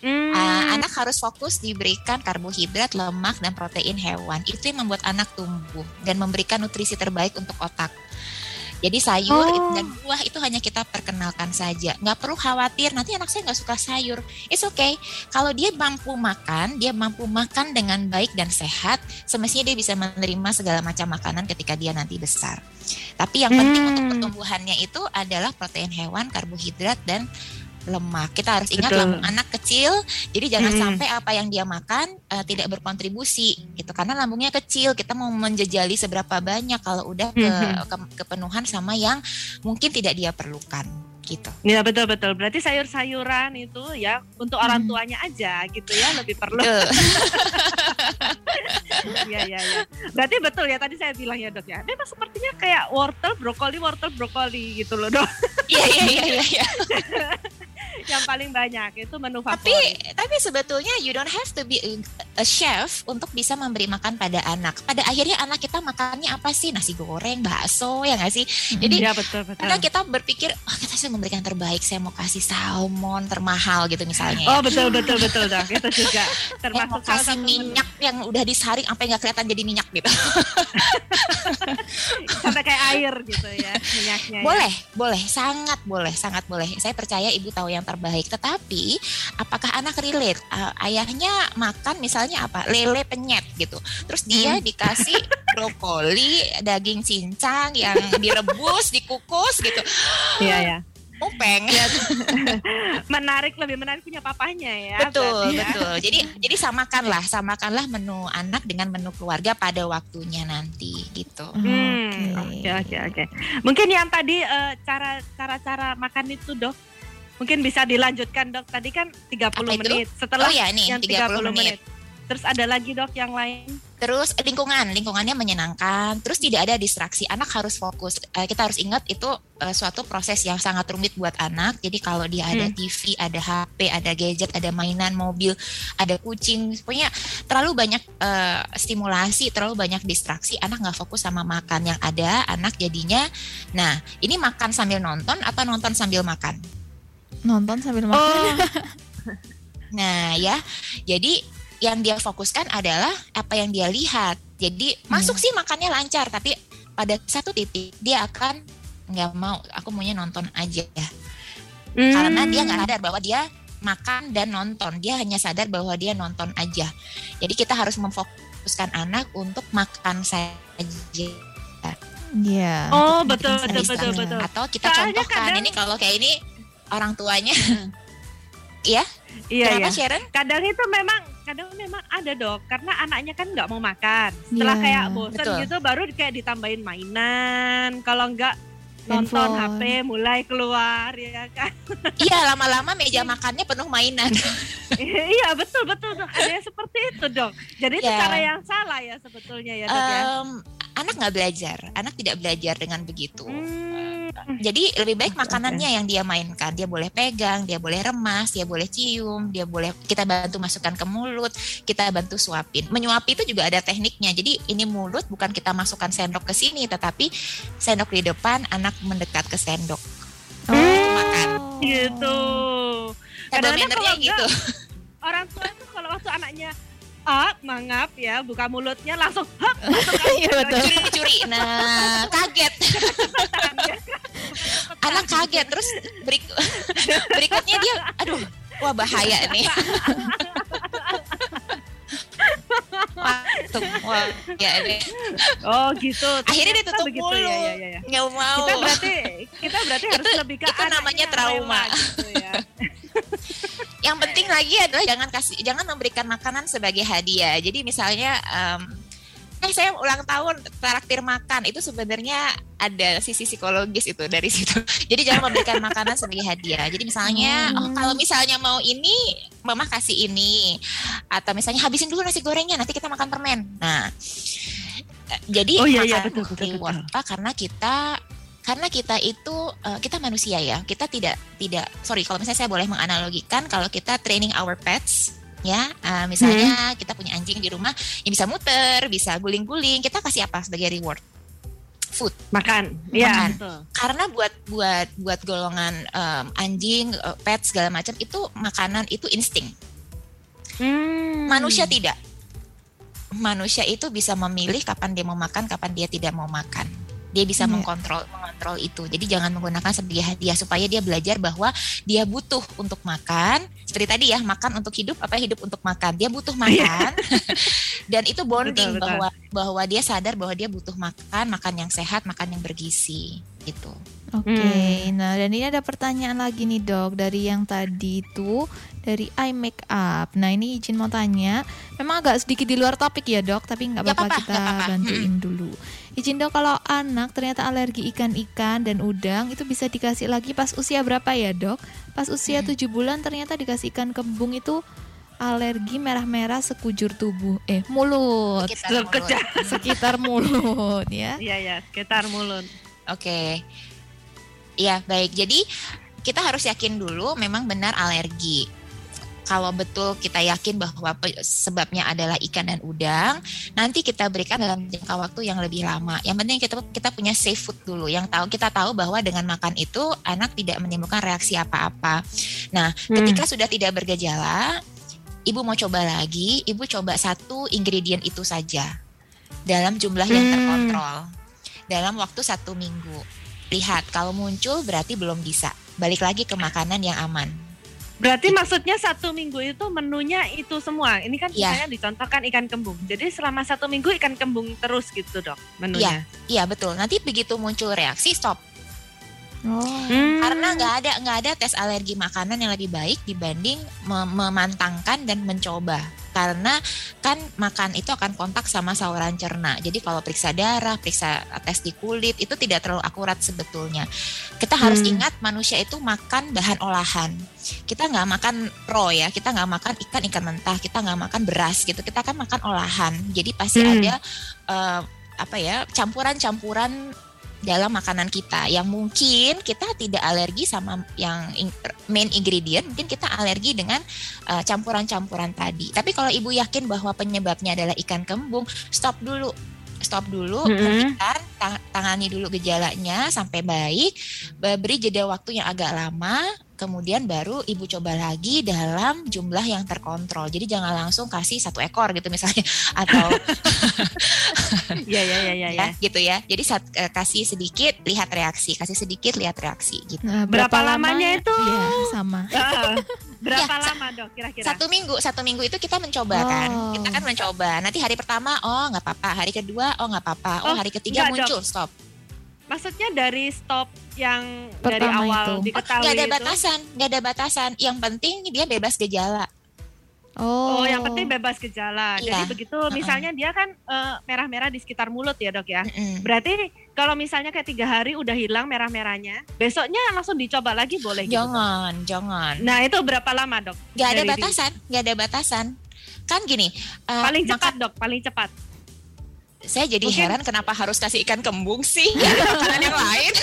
Hmm. Ah, anak harus fokus diberikan karbohidrat, lemak, dan protein hewan. Itu yang membuat anak tumbuh dan memberikan nutrisi terbaik untuk otak. Jadi sayur Oh. dan buah itu hanya kita perkenalkan saja. Nggak perlu khawatir, nanti anak saya nggak suka sayur. It's okay. Kalau dia mampu makan, dia mampu makan dengan baik dan sehat, semestinya dia bisa menerima segala macam makanan ketika dia nanti besar. Tapi yang penting Hmm. untuk pertumbuhannya itu adalah protein hewan, karbohidrat, dan lemak. Kita harus ingat Betul. lambung anak kecil, jadi jangan Hmm. sampai apa yang dia makan eh, tidak berkontribusi gitu. Karena lambungnya kecil, kita mau menjejali seberapa banyak kalau udah ke, Hmm. ke- kepenuhan sama yang mungkin tidak dia perlukan gitu. Iya betul betul. Berarti sayur-sayuran itu ya untuk orang Hmm. tuanya aja gitu ya lebih perlu. Iya iya iya. Berarti betul ya tadi saya bilang ya dok ya. Memang sepertinya kayak wortel, brokoli, wortel, brokoli gitu loh dok. Iya iya iya iya. yang paling banyak itu menu Tapi favorit. tapi sebetulnya you don't have to be a chef untuk bisa memberi makan pada anak. Pada akhirnya anak kita makannya apa sih? Nasi goreng, bakso ya nggak sih? Jadi Iya betul betul. Karena kita berpikir, oh kita saya memberikan yang terbaik, saya mau kasih salmon termahal gitu misalnya. ya. Oh betul betul betul dok. Itu juga termasuk mau kasih satu menu. minyak yang udah disaring sampai nggak kelihatan jadi minyak gitu. sampai kayak air gitu ya minyaknya. ya. Boleh, boleh, sangat boleh, sangat boleh. Saya percaya ibu tahu yang terbaik. Tetapi apakah anak relate? Uh, ayahnya makan misalnya apa? Lele penyet gitu. Terus dia Hmm. dikasih brokoli, daging cincang yang direbus, dikukus gitu. Iya ya. Upeng. Menarik lebih menarik punya papanya ya. betul, berarti ya. betul. Jadi jadi samakanlah, samakanlah menu anak dengan menu keluarga pada waktunya nanti gitu. Hmm, Oke. Oke oke oke. Mungkin yang tadi eh, cara cara cara makan itu dok, mungkin bisa dilanjutkan dok. Tadi kan 30 Apa itu? menit. Setelah Oh ya, nih, yang 30 30 menit. menit. Terus ada lagi dok yang lain. Terus lingkungan, lingkungannya menyenangkan. Terus tidak ada distraksi. Anak harus fokus. Eh, kita harus ingat itu eh, suatu proses yang sangat rumit buat anak. Jadi kalau dia ada Hmm. TV, ada HP, ada gadget, ada mainan mobil, ada kucing, pokoknya terlalu banyak eh, stimulasi, terlalu banyak distraksi. Anak nggak fokus sama makan yang ada. Anak jadinya, nah ini makan sambil nonton atau nonton sambil makan. Nonton sambil Oh. makan. Nah ya, jadi yang dia fokuskan adalah apa yang dia lihat. Jadi masuk sih makannya lancar, tapi pada satu titik dia akan nggak mau. Aku maunya nonton aja ya, karena dia nggak sadar bahwa dia makan dan nonton. Dia hanya sadar bahwa dia nonton aja. Jadi kita harus memfokuskan anak untuk makan saja. Iya. Oh Untuk betul betul betul betul. Atau kita Soalnya contohkan kadang- ini kalau kayak ini orang tuanya. Iya, Iya kenapa iya. Sharon? Kadang itu memang kadang memang ada dok, karena anaknya kan nggak mau makan. Setelah Iya, kayak bosen betul. gitu, baru kayak ditambahin mainan. Kalau nggak nonton. HP mulai keluar ya kan. Iya, lama-lama meja makannya penuh mainan. iya betul betul dok. Ada yang seperti itu dok. Jadi itu Ya. cara yang salah ya sebetulnya ya dok ya. Em, anak nggak belajar, anak tidak belajar dengan begitu. Hmm. Jadi lebih baik Oke, makanannya yang dia mainkan. Dia boleh pegang, dia boleh remas, dia boleh cium, dia boleh kita bantu masukkan ke mulut, kita bantu suapin. Menyuapi itu juga ada tekniknya. Jadi ini mulut bukan kita masukkan sendok ke sini, tetapi sendok di depan, anak mendekat ke sendok. Oh. Makan. Gitu. Kadang-kadang kalau gitu. Orang tua itu kalau waktu anaknya ah mangap ya buka mulutnya langsung hap Iya betul. Curi-curi. Nah, kaget. Anak kaget terus berik berikutnya dia aduh, wah bahaya nih. Wah, ya ini. Oh gitu. Akhirnya dia Ternyata tutup begitu, mulut. Ya, ya, ya, ya. Nggak mau. Kita berarti kita berarti harus Itu- lebih ke itu namanya trauma. rela gitu ya. Yang penting lagi adalah jangan kasih jangan memberikan makanan sebagai hadiah. Jadi misalnya em, eh saya ulang tahun traktir makan itu sebenarnya ada sisi psikologis itu dari situ. Jadi jangan memberikan makanan sebagai hadiah. Jadi misalnya oh kalau misalnya mau ini mama kasih ini atau misalnya habisin dulu nasi gorengnya nanti kita makan permen. Nah, eh, jadi Oh, iya, iya, makan betul, betul, reward apa karena kita karena kita itu eh, kita manusia ya kita tidak tidak sorry kalau misalnya saya boleh menganalogikan kalau kita training our pets ya eh, misalnya kita punya anjing di rumah yang bisa muter bisa guling-guling kita kasih apa sebagai reward food Makan. Iya, Makan. betul. karena buat buat buat golongan em, anjing eh, pet segala macam itu makanan itu insting Hmm. manusia tidak manusia itu bisa memilih kapan dia mau makan kapan dia tidak mau makan dia bisa Iya. mengkontrol mengontrol itu jadi jangan menggunakan sebagai hadiah supaya dia belajar bahwa dia butuh untuk makan seperti tadi ya makan untuk hidup apa hidup untuk makan dia butuh makan dan itu Betul, bonding betul. bahwa bahwa dia sadar bahwa dia butuh makan makan yang sehat makan yang bergizi gitu Oke, nah dan ini ada pertanyaan lagi nih dok dari yang tadi itu dari I Make Up. Nah ini izin mau tanya, memang agak sedikit di luar topik ya dok, tapi nggak apa-apa kita nggak apa-apa. bantuin dulu. Izin dok kalau anak ternyata alergi ikan-ikan dan udang itu bisa dikasih lagi pas usia berapa ya dok? Pas usia 7 bulan ternyata dikasih ikan kembung itu alergi merah-merah sekujur tubuh, eh mulut, Sekitar mulut. Sekejap. sekitar mulut ya. Iya ya, sekitar mulut. Oke. Iya, baik. Jadi kita harus yakin dulu memang benar alergi. Kalau betul kita yakin bahwa sebabnya adalah ikan dan udang, nanti kita berikan dalam jangka waktu yang lebih lama. Yang penting kita kita punya safe food dulu. Yang tahu kita tahu bahwa dengan makan itu anak tidak menimbulkan reaksi apa-apa. Nah, ketika sudah tidak bergejala, ibu mau coba lagi, ibu coba satu ingredient itu saja dalam jumlah yang Hmm. terkontrol dalam waktu satu minggu. Lihat kalau muncul berarti belum bisa. Balik lagi ke makanan yang aman. Berarti maksudnya satu minggu itu menunya itu semua. Ini kan Iya. misalnya dicontohkan ikan kembung. Jadi selama satu minggu ikan kembung terus gitu dok menunya. Iya betul. Nanti begitu muncul reaksi stop. Oh. Hmm. Karena nggak ada nggak ada tes alergi makanan yang lebih baik dibanding mem- memantangkan dan mencoba. Karena kan makan itu akan kontak sama saluran cerna. Jadi kalau periksa darah, periksa tes di kulit itu tidak terlalu akurat sebetulnya. Kita harus Hmm. ingat manusia itu makan bahan olahan. Kita nggak makan raw ya, kita nggak makan ikan ikan mentah, kita nggak makan beras gitu. Kita kan makan olahan. Jadi pasti Hmm. ada eh, apa ya campuran-campuran dalam makanan kita. Yang mungkin kita tidak alergi sama yang main ingredient mungkin kita alergi dengan uh, campuran-campuran tadi. Tapi kalau ibu yakin bahwa penyebabnya adalah ikan kembung stop dulu. Stop dulu hentikan tang- tangani dulu gejalanya sampai baik be- beri jeda waktu yang agak lama kemudian baru ibu coba lagi dalam jumlah yang terkontrol jadi jangan langsung kasih satu ekor gitu misalnya atau Iya iya iya iya. ya gitu ya. Jadi saat eh, kasih sedikit lihat reaksi, kasih sedikit lihat reaksi gitu. Nah, Berapa lamanya itu? Iya, sama. Ah, berapa Iya, sa- lama dok kira-kira? Satu minggu, satu minggu itu kita mencoba Oh. kan. Kita kan mencoba. Nanti hari pertama oh nggak apa-apa, hari kedua oh nggak apa-apa, oh, Oh, hari ketiga enggak, muncul stop. Maksudnya dari stop yang dari Pertama awal itu. diketahui Nggak ada itu. batasan, nggak ada batasan. Yang penting dia bebas gejala. Oh. Oh, yang penting bebas gejala. Jadi Iya. begitu misalnya dia kan eh, merah-merah di sekitar mulut ya dok ya. Mm-mm. Berarti kalau misalnya kayak tiga hari udah hilang merah-merahnya, besoknya langsung dicoba lagi boleh gitu. Jangan, jangan. Nah itu berapa lama dok? Nggak ada Dari di- batasan, nggak ada batasan. Kan gini, eh, Paling maka- cepat dok, paling cepat. Saya jadi Mungkin- heran kenapa harus kasih ikan kembung sih? Ada makanan yang lain.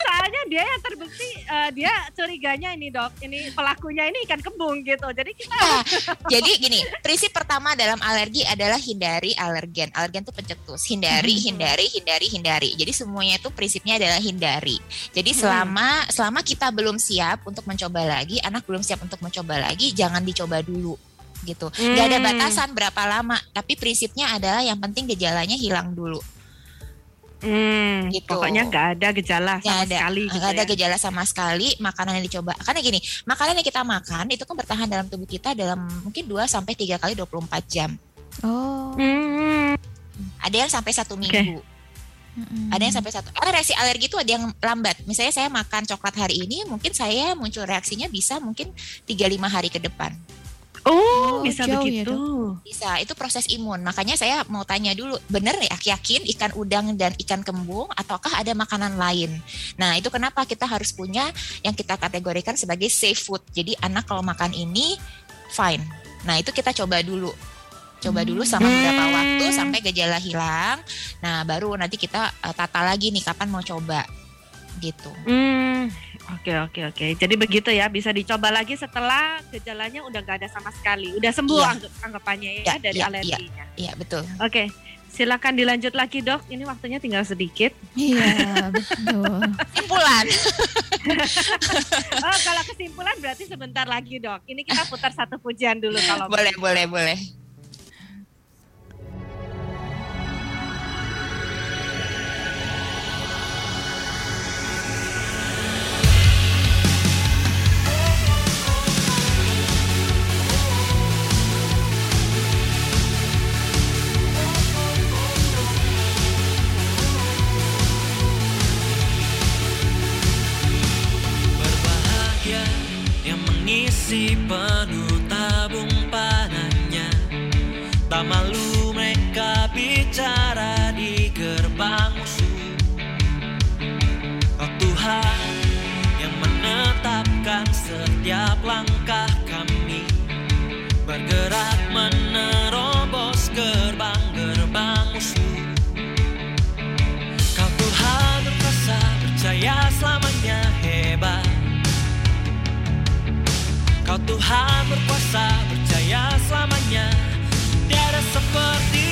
Soalnya dia yang terbukti eh, dia curiganya ini dok, ini pelakunya ini ikan kembung gitu. Jadi kita Nah, jadi gini, prinsip pertama dalam alergi adalah hindari alergen. Alergen itu pencetus. Hindari, hindari, hindari, hindari. Jadi semuanya itu prinsipnya adalah hindari. Jadi selama selama kita belum siap untuk mencoba lagi, anak belum siap untuk mencoba lagi, jangan dicoba dulu gitu. Gak ada Hmm. batasan berapa lama, tapi prinsipnya adalah yang penting gejalanya hilang dulu. Hmm, Gitu. pokoknya nggak ada gejala Nggak sama ada, sekali gitu nggak ada ya. gejala sama sekali makanan yang dicoba. Karena gini, makanan yang kita makan itu kan bertahan dalam tubuh kita dalam mungkin 2 sampai 3 kali 24 jam. Oh. Hmm, Ada yang sampai satu minggu. Mm-mm. Ada yang sampai satu. Karena reaksi alergi itu ada yang lambat. Misalnya saya makan coklat hari ini, mungkin saya muncul reaksinya bisa mungkin 3-5 hari ke depan. Oh, Oh, bisa jauh ya, begitu. Bisa, itu proses imun. Makanya saya mau tanya dulu, bener ya yakin ikan udang dan ikan kembung ataukah ada makanan lain? Nah, itu kenapa kita harus punya yang kita kategorikan sebagai safe food. Jadi anak kalau makan ini fine. Nah, itu kita coba dulu. Coba dulu sama beberapa Hmm. waktu sampai gejala hilang. Nah, baru nanti kita eh, tata lagi nih kapan mau coba. Gitu. Hmm, oke oke oke. Jadi begitu ya, bisa dicoba lagi setelah gejalanya udah nggak ada sama sekali, udah sembuh Iya. anggap- anggapannya ya Iya, dari iya, alerginya. Iya, betul. Oke, silakan dilanjut lagi dok. Ini waktunya tinggal sedikit. Iya, betul. Simpulan. Oh, kalau kesimpulan berarti sebentar lagi dok. Ini kita putar satu pujian dulu kalau boleh, boleh, boleh. Penuh tabung panahnya. Tak malu mereka bicara di gerbang musuh. Oh Tuhan yang menetapkan setiap langkah kami. Bergerak menerobos gerbang-gerbang musuh. Kau Tuhan berkuasa percaya selamanya Hey Tuhan berkuasa berjaya selamanya. Tiada sepertimu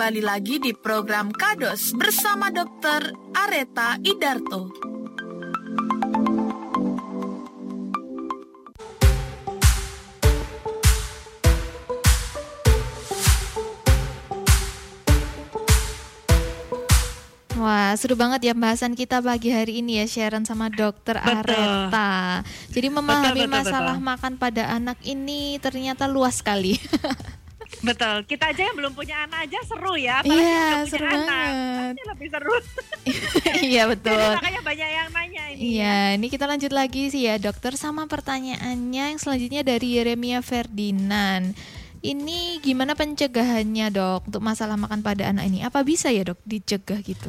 kembali lagi di program Kados bersama Dr. Areta Idarto. Wah, seru banget ya pembahasan kita pagi hari ini ya Sharon sama Dokter Betul. Areta. Jadi memahami Betul, betul, masalah betul. makan pada anak ini ternyata luas sekali. Betul, kita aja yang belum punya anak aja seru ya, apalagi Iya, yang udah punya seru anak. banget. Pasti lebih seru. Iya betul. Jadi makanya banyak yang nanya ini. Iya, ini kita lanjut lagi sih ya dokter sama pertanyaannya yang selanjutnya dari Yeremia Ferdinand. Ini gimana pencegahannya dok untuk masalah makan pada anak ini? Apa bisa ya dok dicegah gitu?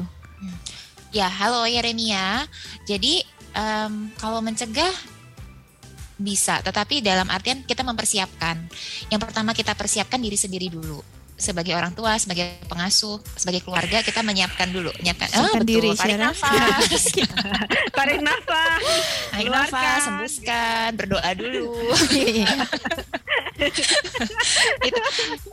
Ya, halo Yeremia. Jadi em, kalau mencegah bisa, tetapi dalam artian kita mempersiapkan. Yang pertama kita persiapkan diri sendiri dulu. Sebagai orang tua, sebagai pengasuh, sebagai keluarga kita menyiapkan dulu, menyiapkan. Siapkan betul. diri, Tarik Sharon. nafas. Tarik nafas. Tarik nafas, hembuskan, berdoa dulu. itu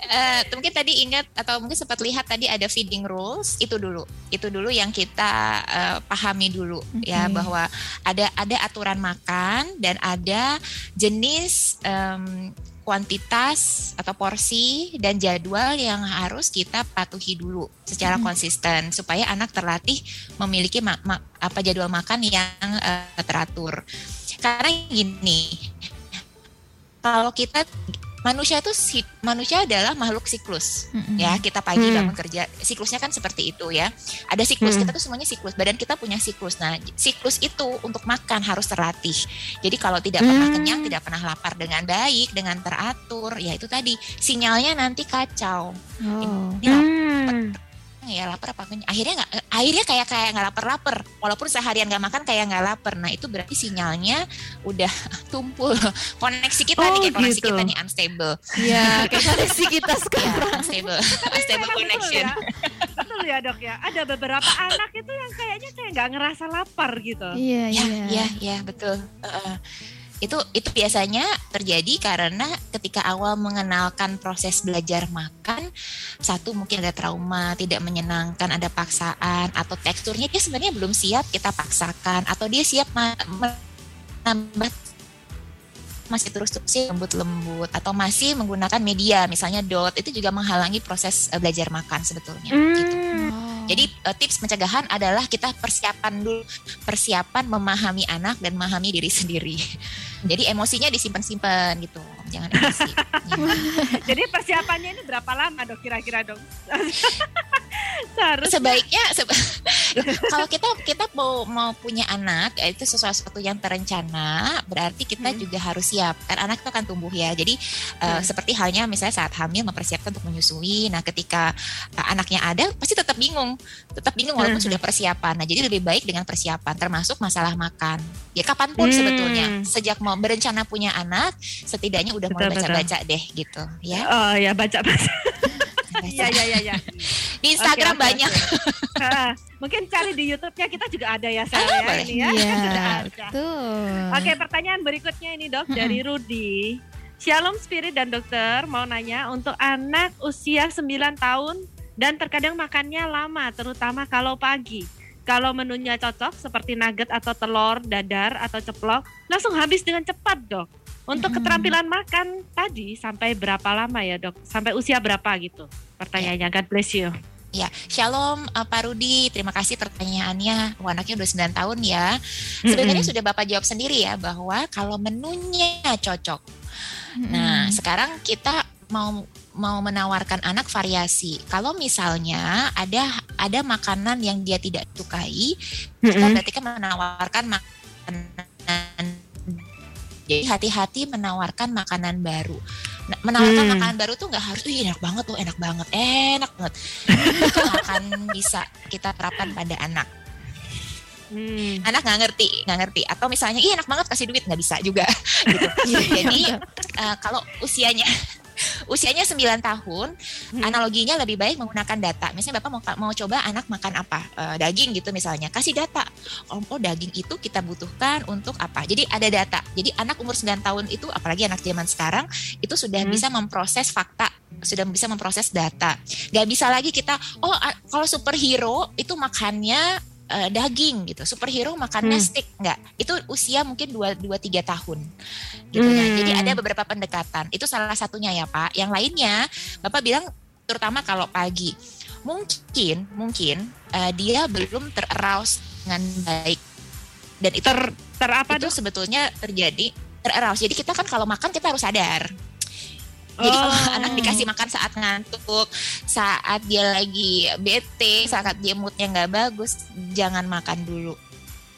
eh, mungkin tadi ingat atau mungkin sempat lihat tadi ada feeding rules itu dulu itu dulu yang kita eh, pahami dulu ya Oke. bahwa ada ada aturan makan dan ada jenis em, kuantitas atau porsi dan jadwal yang harus kita patuhi dulu secara Mhm. konsisten supaya anak terlatih memiliki ma- ma- apa jadwal makan yang eh, teratur karena gini kalau kita manusia itu si- manusia adalah makhluk siklus Mm-mm. ya kita pagi Hmm. bangun kerja siklusnya kan seperti itu ya ada siklus Hmm. kita tuh semuanya siklus badan kita punya siklus nah siklus itu untuk makan harus terlatih jadi kalau tidak pernah Hmm. kenyang tidak pernah lapar dengan baik dengan teratur ya itu tadi sinyalnya nanti kacau Oh. ini lapar Hmm. Ya lapar apa kenyang akhirnya nggak eh, akhirnya kayak kayak nggak lapar lapar walaupun seharian nggak makan kayak nggak lapar nah itu berarti sinyalnya udah tumpul koneksi kita Oh, nih kayak koneksi gitu. kita nih unstable Ya, kayak koneksi kita ya sekarang. unstable unstable Betul connection ya. Betul ya dok ya. Ada beberapa anak itu yang kayaknya kayak nggak ngerasa lapar gitu. Iya, ya iya. ya ya betul Heeh. Itu itu biasanya terjadi karena ketika awal mengenalkan proses belajar makan satu mungkin ada trauma tidak menyenangkan ada paksaan atau teksturnya dia sebenarnya belum siap kita paksakan atau dia siap menambah masih terus terusin lembut-lembut atau masih menggunakan media misalnya dot itu juga menghalangi proses eh, belajar makan sebetulnya gitu. Hmm. Jadi eh, tips pencegahan adalah kita persiapan dulu, persiapan memahami anak dan memahami diri sendiri. Jadi emosinya disimpan-simpan gitu, jangan emosi. Ya. Jadi persiapannya ini berapa lama dok kira-kira dong? Seharusnya Sebaiknya seba- kalau kita kita mau mau punya anak eh, itu sesuatu yang terencana, berarti kita Hmm. juga harus siap. Kan anak itu akan tumbuh ya. Jadi eh, Hmm. seperti halnya misalnya saat hamil mempersiapkan untuk menyusui. Nah, ketika eh, anaknya ada pasti tetap bingung, tetap bingung walaupun Hmm. sudah persiapan. Nah, jadi lebih baik dengan persiapan, termasuk masalah makan. Ya kapan pun Hmm. sebetulnya, sejak mau berencana punya anak, setidaknya udah mulai Betul, betul. baca-baca deh gitu, ya. Oh ya baca baca. Iya iya iya. iya. Di Instagram oke, banyak. oke. Ah, Mungkin cari di YouTube-nya kita juga ada ya saya Ah, boleh. ini ya. Iya, Sudah ada. betul. Oke, pertanyaan berikutnya ini dok dari Rudi. Shalom Spirit dan dokter mau nanya untuk anak usia 9 tahun dan terkadang makannya lama terutama kalau pagi. Kalau menunya cocok seperti nugget atau telur, dadar atau ceplok langsung habis dengan cepat dok. Untuk keterampilan makan tadi sampai berapa lama ya dok? Sampai usia berapa gitu? Pertanyaannya God bless you. Ya, shalom uh, Pak Rudi, terima kasih pertanyaannya. Wah, anaknya udah 9 tahun ya. Sebenarnya sudah Bapak jawab sendiri ya bahwa kalau menunya cocok. Nah, sekarang kita mau mau menawarkan anak variasi. Kalau misalnya ada ada makanan yang dia tidak sukai, kita Mm-mm. berarti kan menawarkan makanan jadi hati-hati menawarkan makanan baru. Nah, menawarkan Hmm. makanan baru tuh nggak harus, "Ih, enak banget tuh, enak banget, enak banget. Itu akan bisa kita terapkan pada anak. Hmm. Anak nggak ngerti, nggak ngerti. Atau misalnya, ih enak banget kasih duit nggak bisa juga. gitu. Jadi eh, kalau usianya usianya 9 tahun. Analoginya lebih baik menggunakan data. Misalnya Bapak mau mau coba anak makan apa? Eh, daging gitu misalnya. Kasih data. Oh, oh, daging itu kita butuhkan untuk apa? Jadi ada data. Jadi anak umur 9 tahun itu apalagi anak zaman sekarang itu sudah Hmm. bisa memproses fakta, sudah bisa memproses data. Gak bisa lagi kita oh kalau superhero itu makannya eh, daging gitu. Superhero makannya Hmm. steak enggak. Itu usia mungkin 2 2 3 tahun. Gitu ya. Hmm. Jadi ada beberapa pendekatan. Itu salah satunya ya, Pak. Yang lainnya Bapak bilang terutama kalau pagi. Mungkin mungkin eh, dia belum terarouse dengan baik. Dan itu Ter ter apa itu dok? sebetulnya terjadi terarouse. Jadi kita kan kalau makan kita harus sadar. Jadi kalau Oh. anak dikasih makan saat ngantuk, saat dia lagi bete, saat dia moodnya nggak bagus, jangan makan dulu.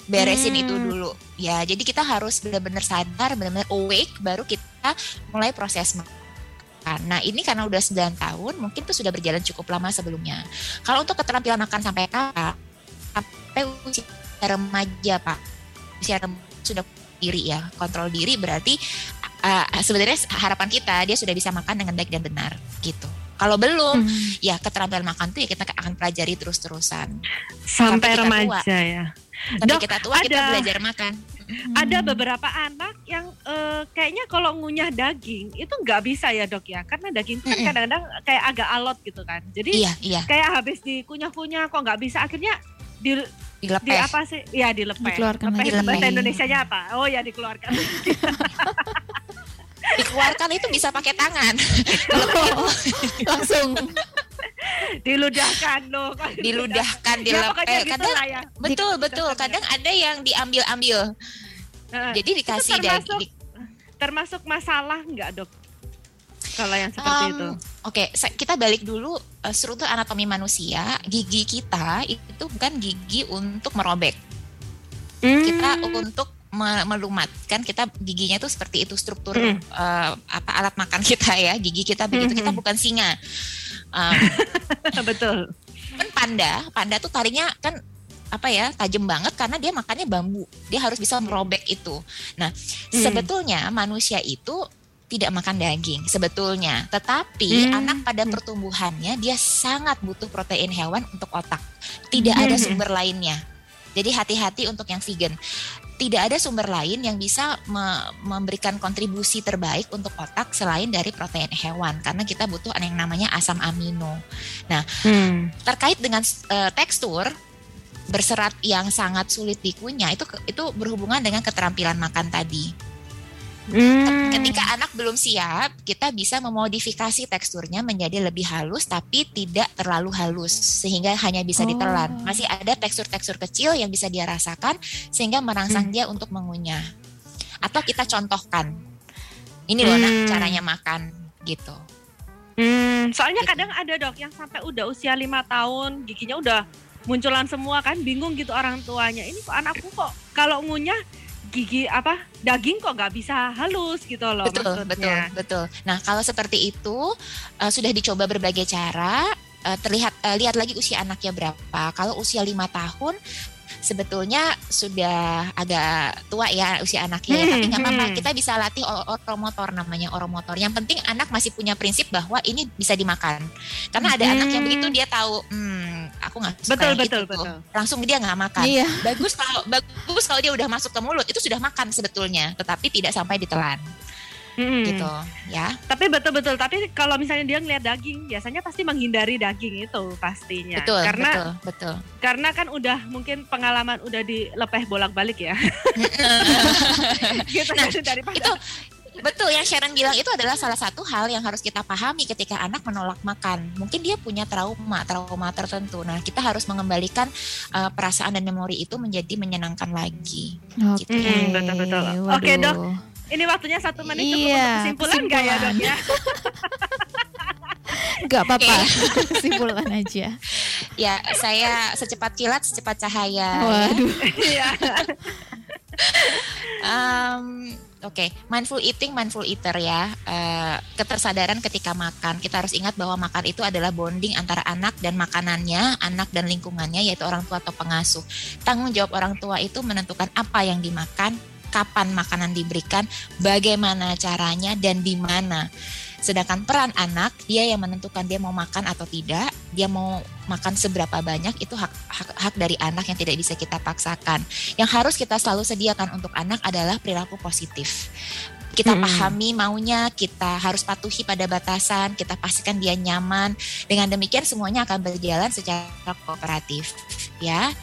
Beresin Hmm. itu dulu. Ya, jadi kita harus benar-benar sadar, benar-benar awake, baru kita mulai proses makan. Nah, ini karena udah 9 tahun, mungkin itu sudah berjalan cukup lama sebelumnya. Kalau untuk keterampilan makan sampai kapan? Sampai usia remaja, Pak. Usia remaja sudah diri ya, kontrol diri berarti uh, sebenarnya harapan kita dia sudah bisa makan dengan baik dan benar gitu. Kalau belum, Hmm. ya keterampilan makan tuh ya kita akan pelajari terus-terusan. Sampai kita remaja tua. ya. Sampai Dok, kita tua kita ada- belajar makan. Ada beberapa anak yang eh, kayaknya kalau ngunyah daging itu nggak bisa ya dok ya, karena daging itu kan kadang-kadang kayak agak alot gitu kan. Jadi Iya, iya, kayak habis dikunyah-kunyah kok nggak bisa, akhirnya di, di dilepeh. apa sih? Ya dilepeh. Dikeluarkan Lepeh itu bahasa Indonesianya apa? Oh ya dikeluarkan. Dikeluarkan itu bisa pakai tangan. Langsung Diludahkan loh. Diludahkan, Ya pokoknya dilepeh. gitu Kadang lah ya. betul, betul. Kadang ada yang diambil-ambil. Heeh. Jadi dikasih termasuk- daging. Termasuk masalah nggak dok? kalau yang seperti Um, itu? Oke, sa- kita balik dulu uh, struktur anatomi manusia. Gigi kita itu bukan gigi untuk merobek. Hmm. Kita untuk me- melumat. Kan kita giginya itu seperti itu struktur Hmm. uh, apa alat makan kita ya. Gigi kita begitu. Kita Hmm. bukan singa. Um, Betul. kan panda, panda tuh taringnya kan apa ya tajam banget karena dia makannya bambu. Dia harus bisa merobek itu. Nah, Hmm. sebetulnya manusia itu tidak makan daging sebetulnya, tetapi Hmm. anak pada Hmm. pertumbuhannya dia sangat butuh protein hewan untuk otak. Tidak ada Hmm. sumber lainnya. Jadi hati-hati untuk yang vegan. Tidak ada sumber lain yang bisa me- memberikan kontribusi terbaik untuk otak selain dari protein hewan karena kita butuh yang namanya asam amino. Nah, Hmm. terkait dengan eh, tekstur berserat yang sangat sulit dikunyah itu itu berhubungan dengan keterampilan makan tadi. Hmm. Ketika anak belum siap, kita bisa memodifikasi teksturnya menjadi lebih halus tapi tidak terlalu halus sehingga hanya bisa ditelan. Oh. Masih ada tekstur-tekstur kecil yang bisa dia rasakan sehingga merangsang Hmm. dia untuk mengunyah. Atau kita contohkan. Ini loh nak Hmm. caranya makan gitu. Hmm, soalnya Gitu. kadang ada dok yang sampai udah usia lima tahun giginya udah munculan semua kan bingung gitu orang tuanya ini kok anakku kok kalau ngunyah gigi apa daging kok nggak bisa halus gitu loh betul betul maksudnya. betul nah kalau seperti itu eh, sudah dicoba berbagai cara eh, terlihat eh, lihat lagi usia anaknya berapa kalau usia lima tahun sebetulnya sudah agak tua ya usia anaknya ya, tapi nggak apa-apa Hmm. kita bisa latih oromotor namanya oromotor yang penting anak masih punya prinsip bahwa ini bisa dimakan karena ada anak yang begitu dia tahu hmm aku nggak suka Betul, yang betul, itu tuh." betul. langsung dia nggak makan Iya. bagus kalau bagus kalau dia udah masuk ke mulut itu sudah makan sebetulnya tetapi tidak sampai ditelan Mm-mm. gitu ya Tapi betul-betul. Tapi kalau misalnya dia ngeliat daging, biasanya pasti menghindari daging itu pastinya. betul karena betul betul karena kan udah mungkin pengalaman udah dilepeh bolak-balik ya. gitu Nah, kan, daripada itu betul yang Sharon bilang itu adalah salah satu hal yang harus kita pahami ketika anak menolak makan mungkin dia punya trauma trauma tertentu nah kita harus mengembalikan uh, perasaan dan memori itu menjadi menyenangkan lagi Oke, Gitu. Hmm, betul, betul. Oke, waduh. Dok. Ini waktunya satu menit cukup Iya, untuk kesimpulan nggak ya dok ya? Gak apa-apa, kesimpulan aja. ya saya secepat kilat secepat cahaya ya. Waduh. Iya. Um, Oke, mindful eating, mindful eater ya. Eh, ketersadaran ketika makan. Kita harus ingat bahwa makan itu adalah bonding antara anak dan makanannya, anak dan lingkungannya, yaitu orang tua atau pengasuh. Tanggung jawab orang tua itu menentukan apa yang dimakan, kapan makanan diberikan, bagaimana caranya, dan di mana. Sedangkan peran anak, dia yang menentukan dia mau makan atau tidak, dia mau makan seberapa banyak, itu hak, hak, hak dari anak yang tidak bisa kita paksakan. Yang harus kita selalu sediakan untuk anak adalah perilaku positif. Kita Hmm. pahami maunya, kita harus patuhi pada batasan, kita pastikan dia nyaman. Dengan demikian semuanya akan berjalan secara kooperatif, ya.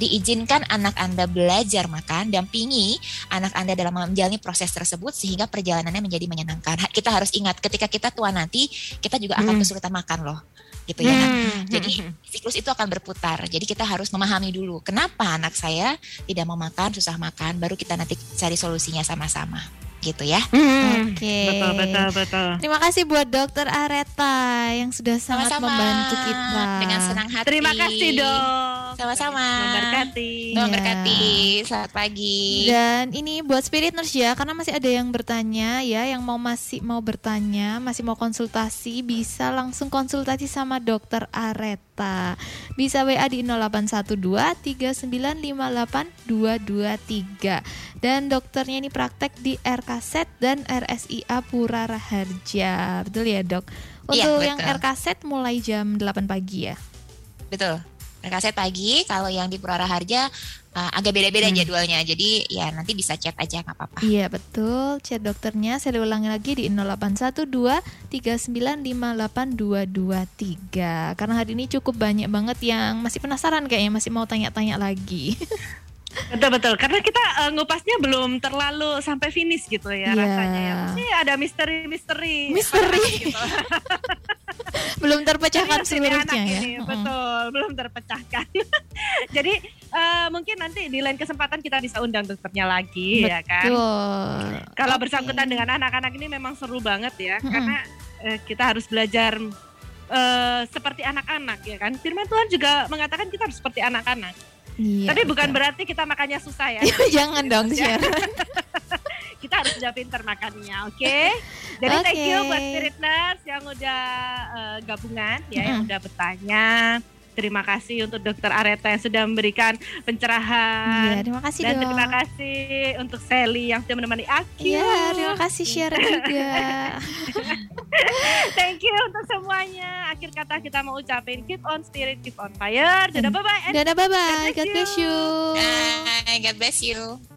Diizinkan anak Anda belajar makan, dampingi anak Anda dalam menjalani proses tersebut sehingga perjalanannya menjadi menyenangkan. Kita harus ingat ketika kita tua nanti, kita juga akan Hmm. kesulitan makan loh. Gitu ya. Hmm. Jadi siklus itu akan berputar. Jadi kita harus memahami dulu kenapa anak saya tidak mau makan, susah makan, baru kita nanti cari solusinya sama-sama. Gitu ya. Hmm. Oke. Betul betul betul. Terima kasih buat Dokter Areta yang sudah sangat Sama-sama. membantu kita. Dengan senang hati. Terima kasih dok. Sama-sama. Memberkati. Iya. berkati. Selamat pagi. Dan ini buat Spirit Nurse ya, karena masih ada yang bertanya ya, yang mau masih mau bertanya, masih mau konsultasi, bisa langsung konsultasi sama Dokter Areta. Bisa WA di 0812 3958 223. Dan dokternya ini praktek di RKZ dan RSIA Pura Raharja. Betul ya, Dok? Iya, Untuk yang betul. RKZ mulai jam 8 pagi ya. Betul. Mereka saya pagi, kalau yang di Purara Harja uh, agak beda-beda Hmm. jadwalnya. Jadi ya nanti bisa chat aja nggak apa-apa. Iya betul, chat dokternya saya ulangi lagi di 0812 3958 223. Karena hari ini cukup banyak banget yang masih penasaran kayaknya masih mau tanya-tanya lagi. Betul betul. Karena kita eh, ngupasnya belum terlalu sampai finish gitu ya Iya. rasanya ya. Masih ada misteri-misteri. Misteri. Gitu. Belum terpecahkan seluruhnya ya. ini, Mm-mm. betul, belum terpecahkan. Jadi eh, mungkin nanti di lain kesempatan kita bisa undang dokternya lagi ya kan. Betul. Kalau Oke. bersangkutan dengan anak-anak ini memang seru banget ya, Mm-mm. karena eh, kita harus belajar eh, seperti anak-anak ya kan. Firman Tuhan juga mengatakan kita harus seperti anak-anak. Iya, Tapi bukan betul. berarti kita makannya susah ya. Jangan dong, Ya. Sharon. kita harus udah pinter makannya, oke? Jadi thank you buat Spirit Nurse yang udah eh, gabungan ya, yang Mm-mm. udah bertanya. Terima kasih untuk Dokter Areta yang sudah memberikan pencerahan. Iya, terima kasih Dan dong. terima kasih untuk Sally yang sudah menemani Aki. Iya, terima kasih Sharon juga. Thank you untuk semuanya. Akhir kata kita mau ucapin keep on spirit, keep on fire. Dadah bye bye. Dadah, bye-bye. God bless you. Bye, God bless you.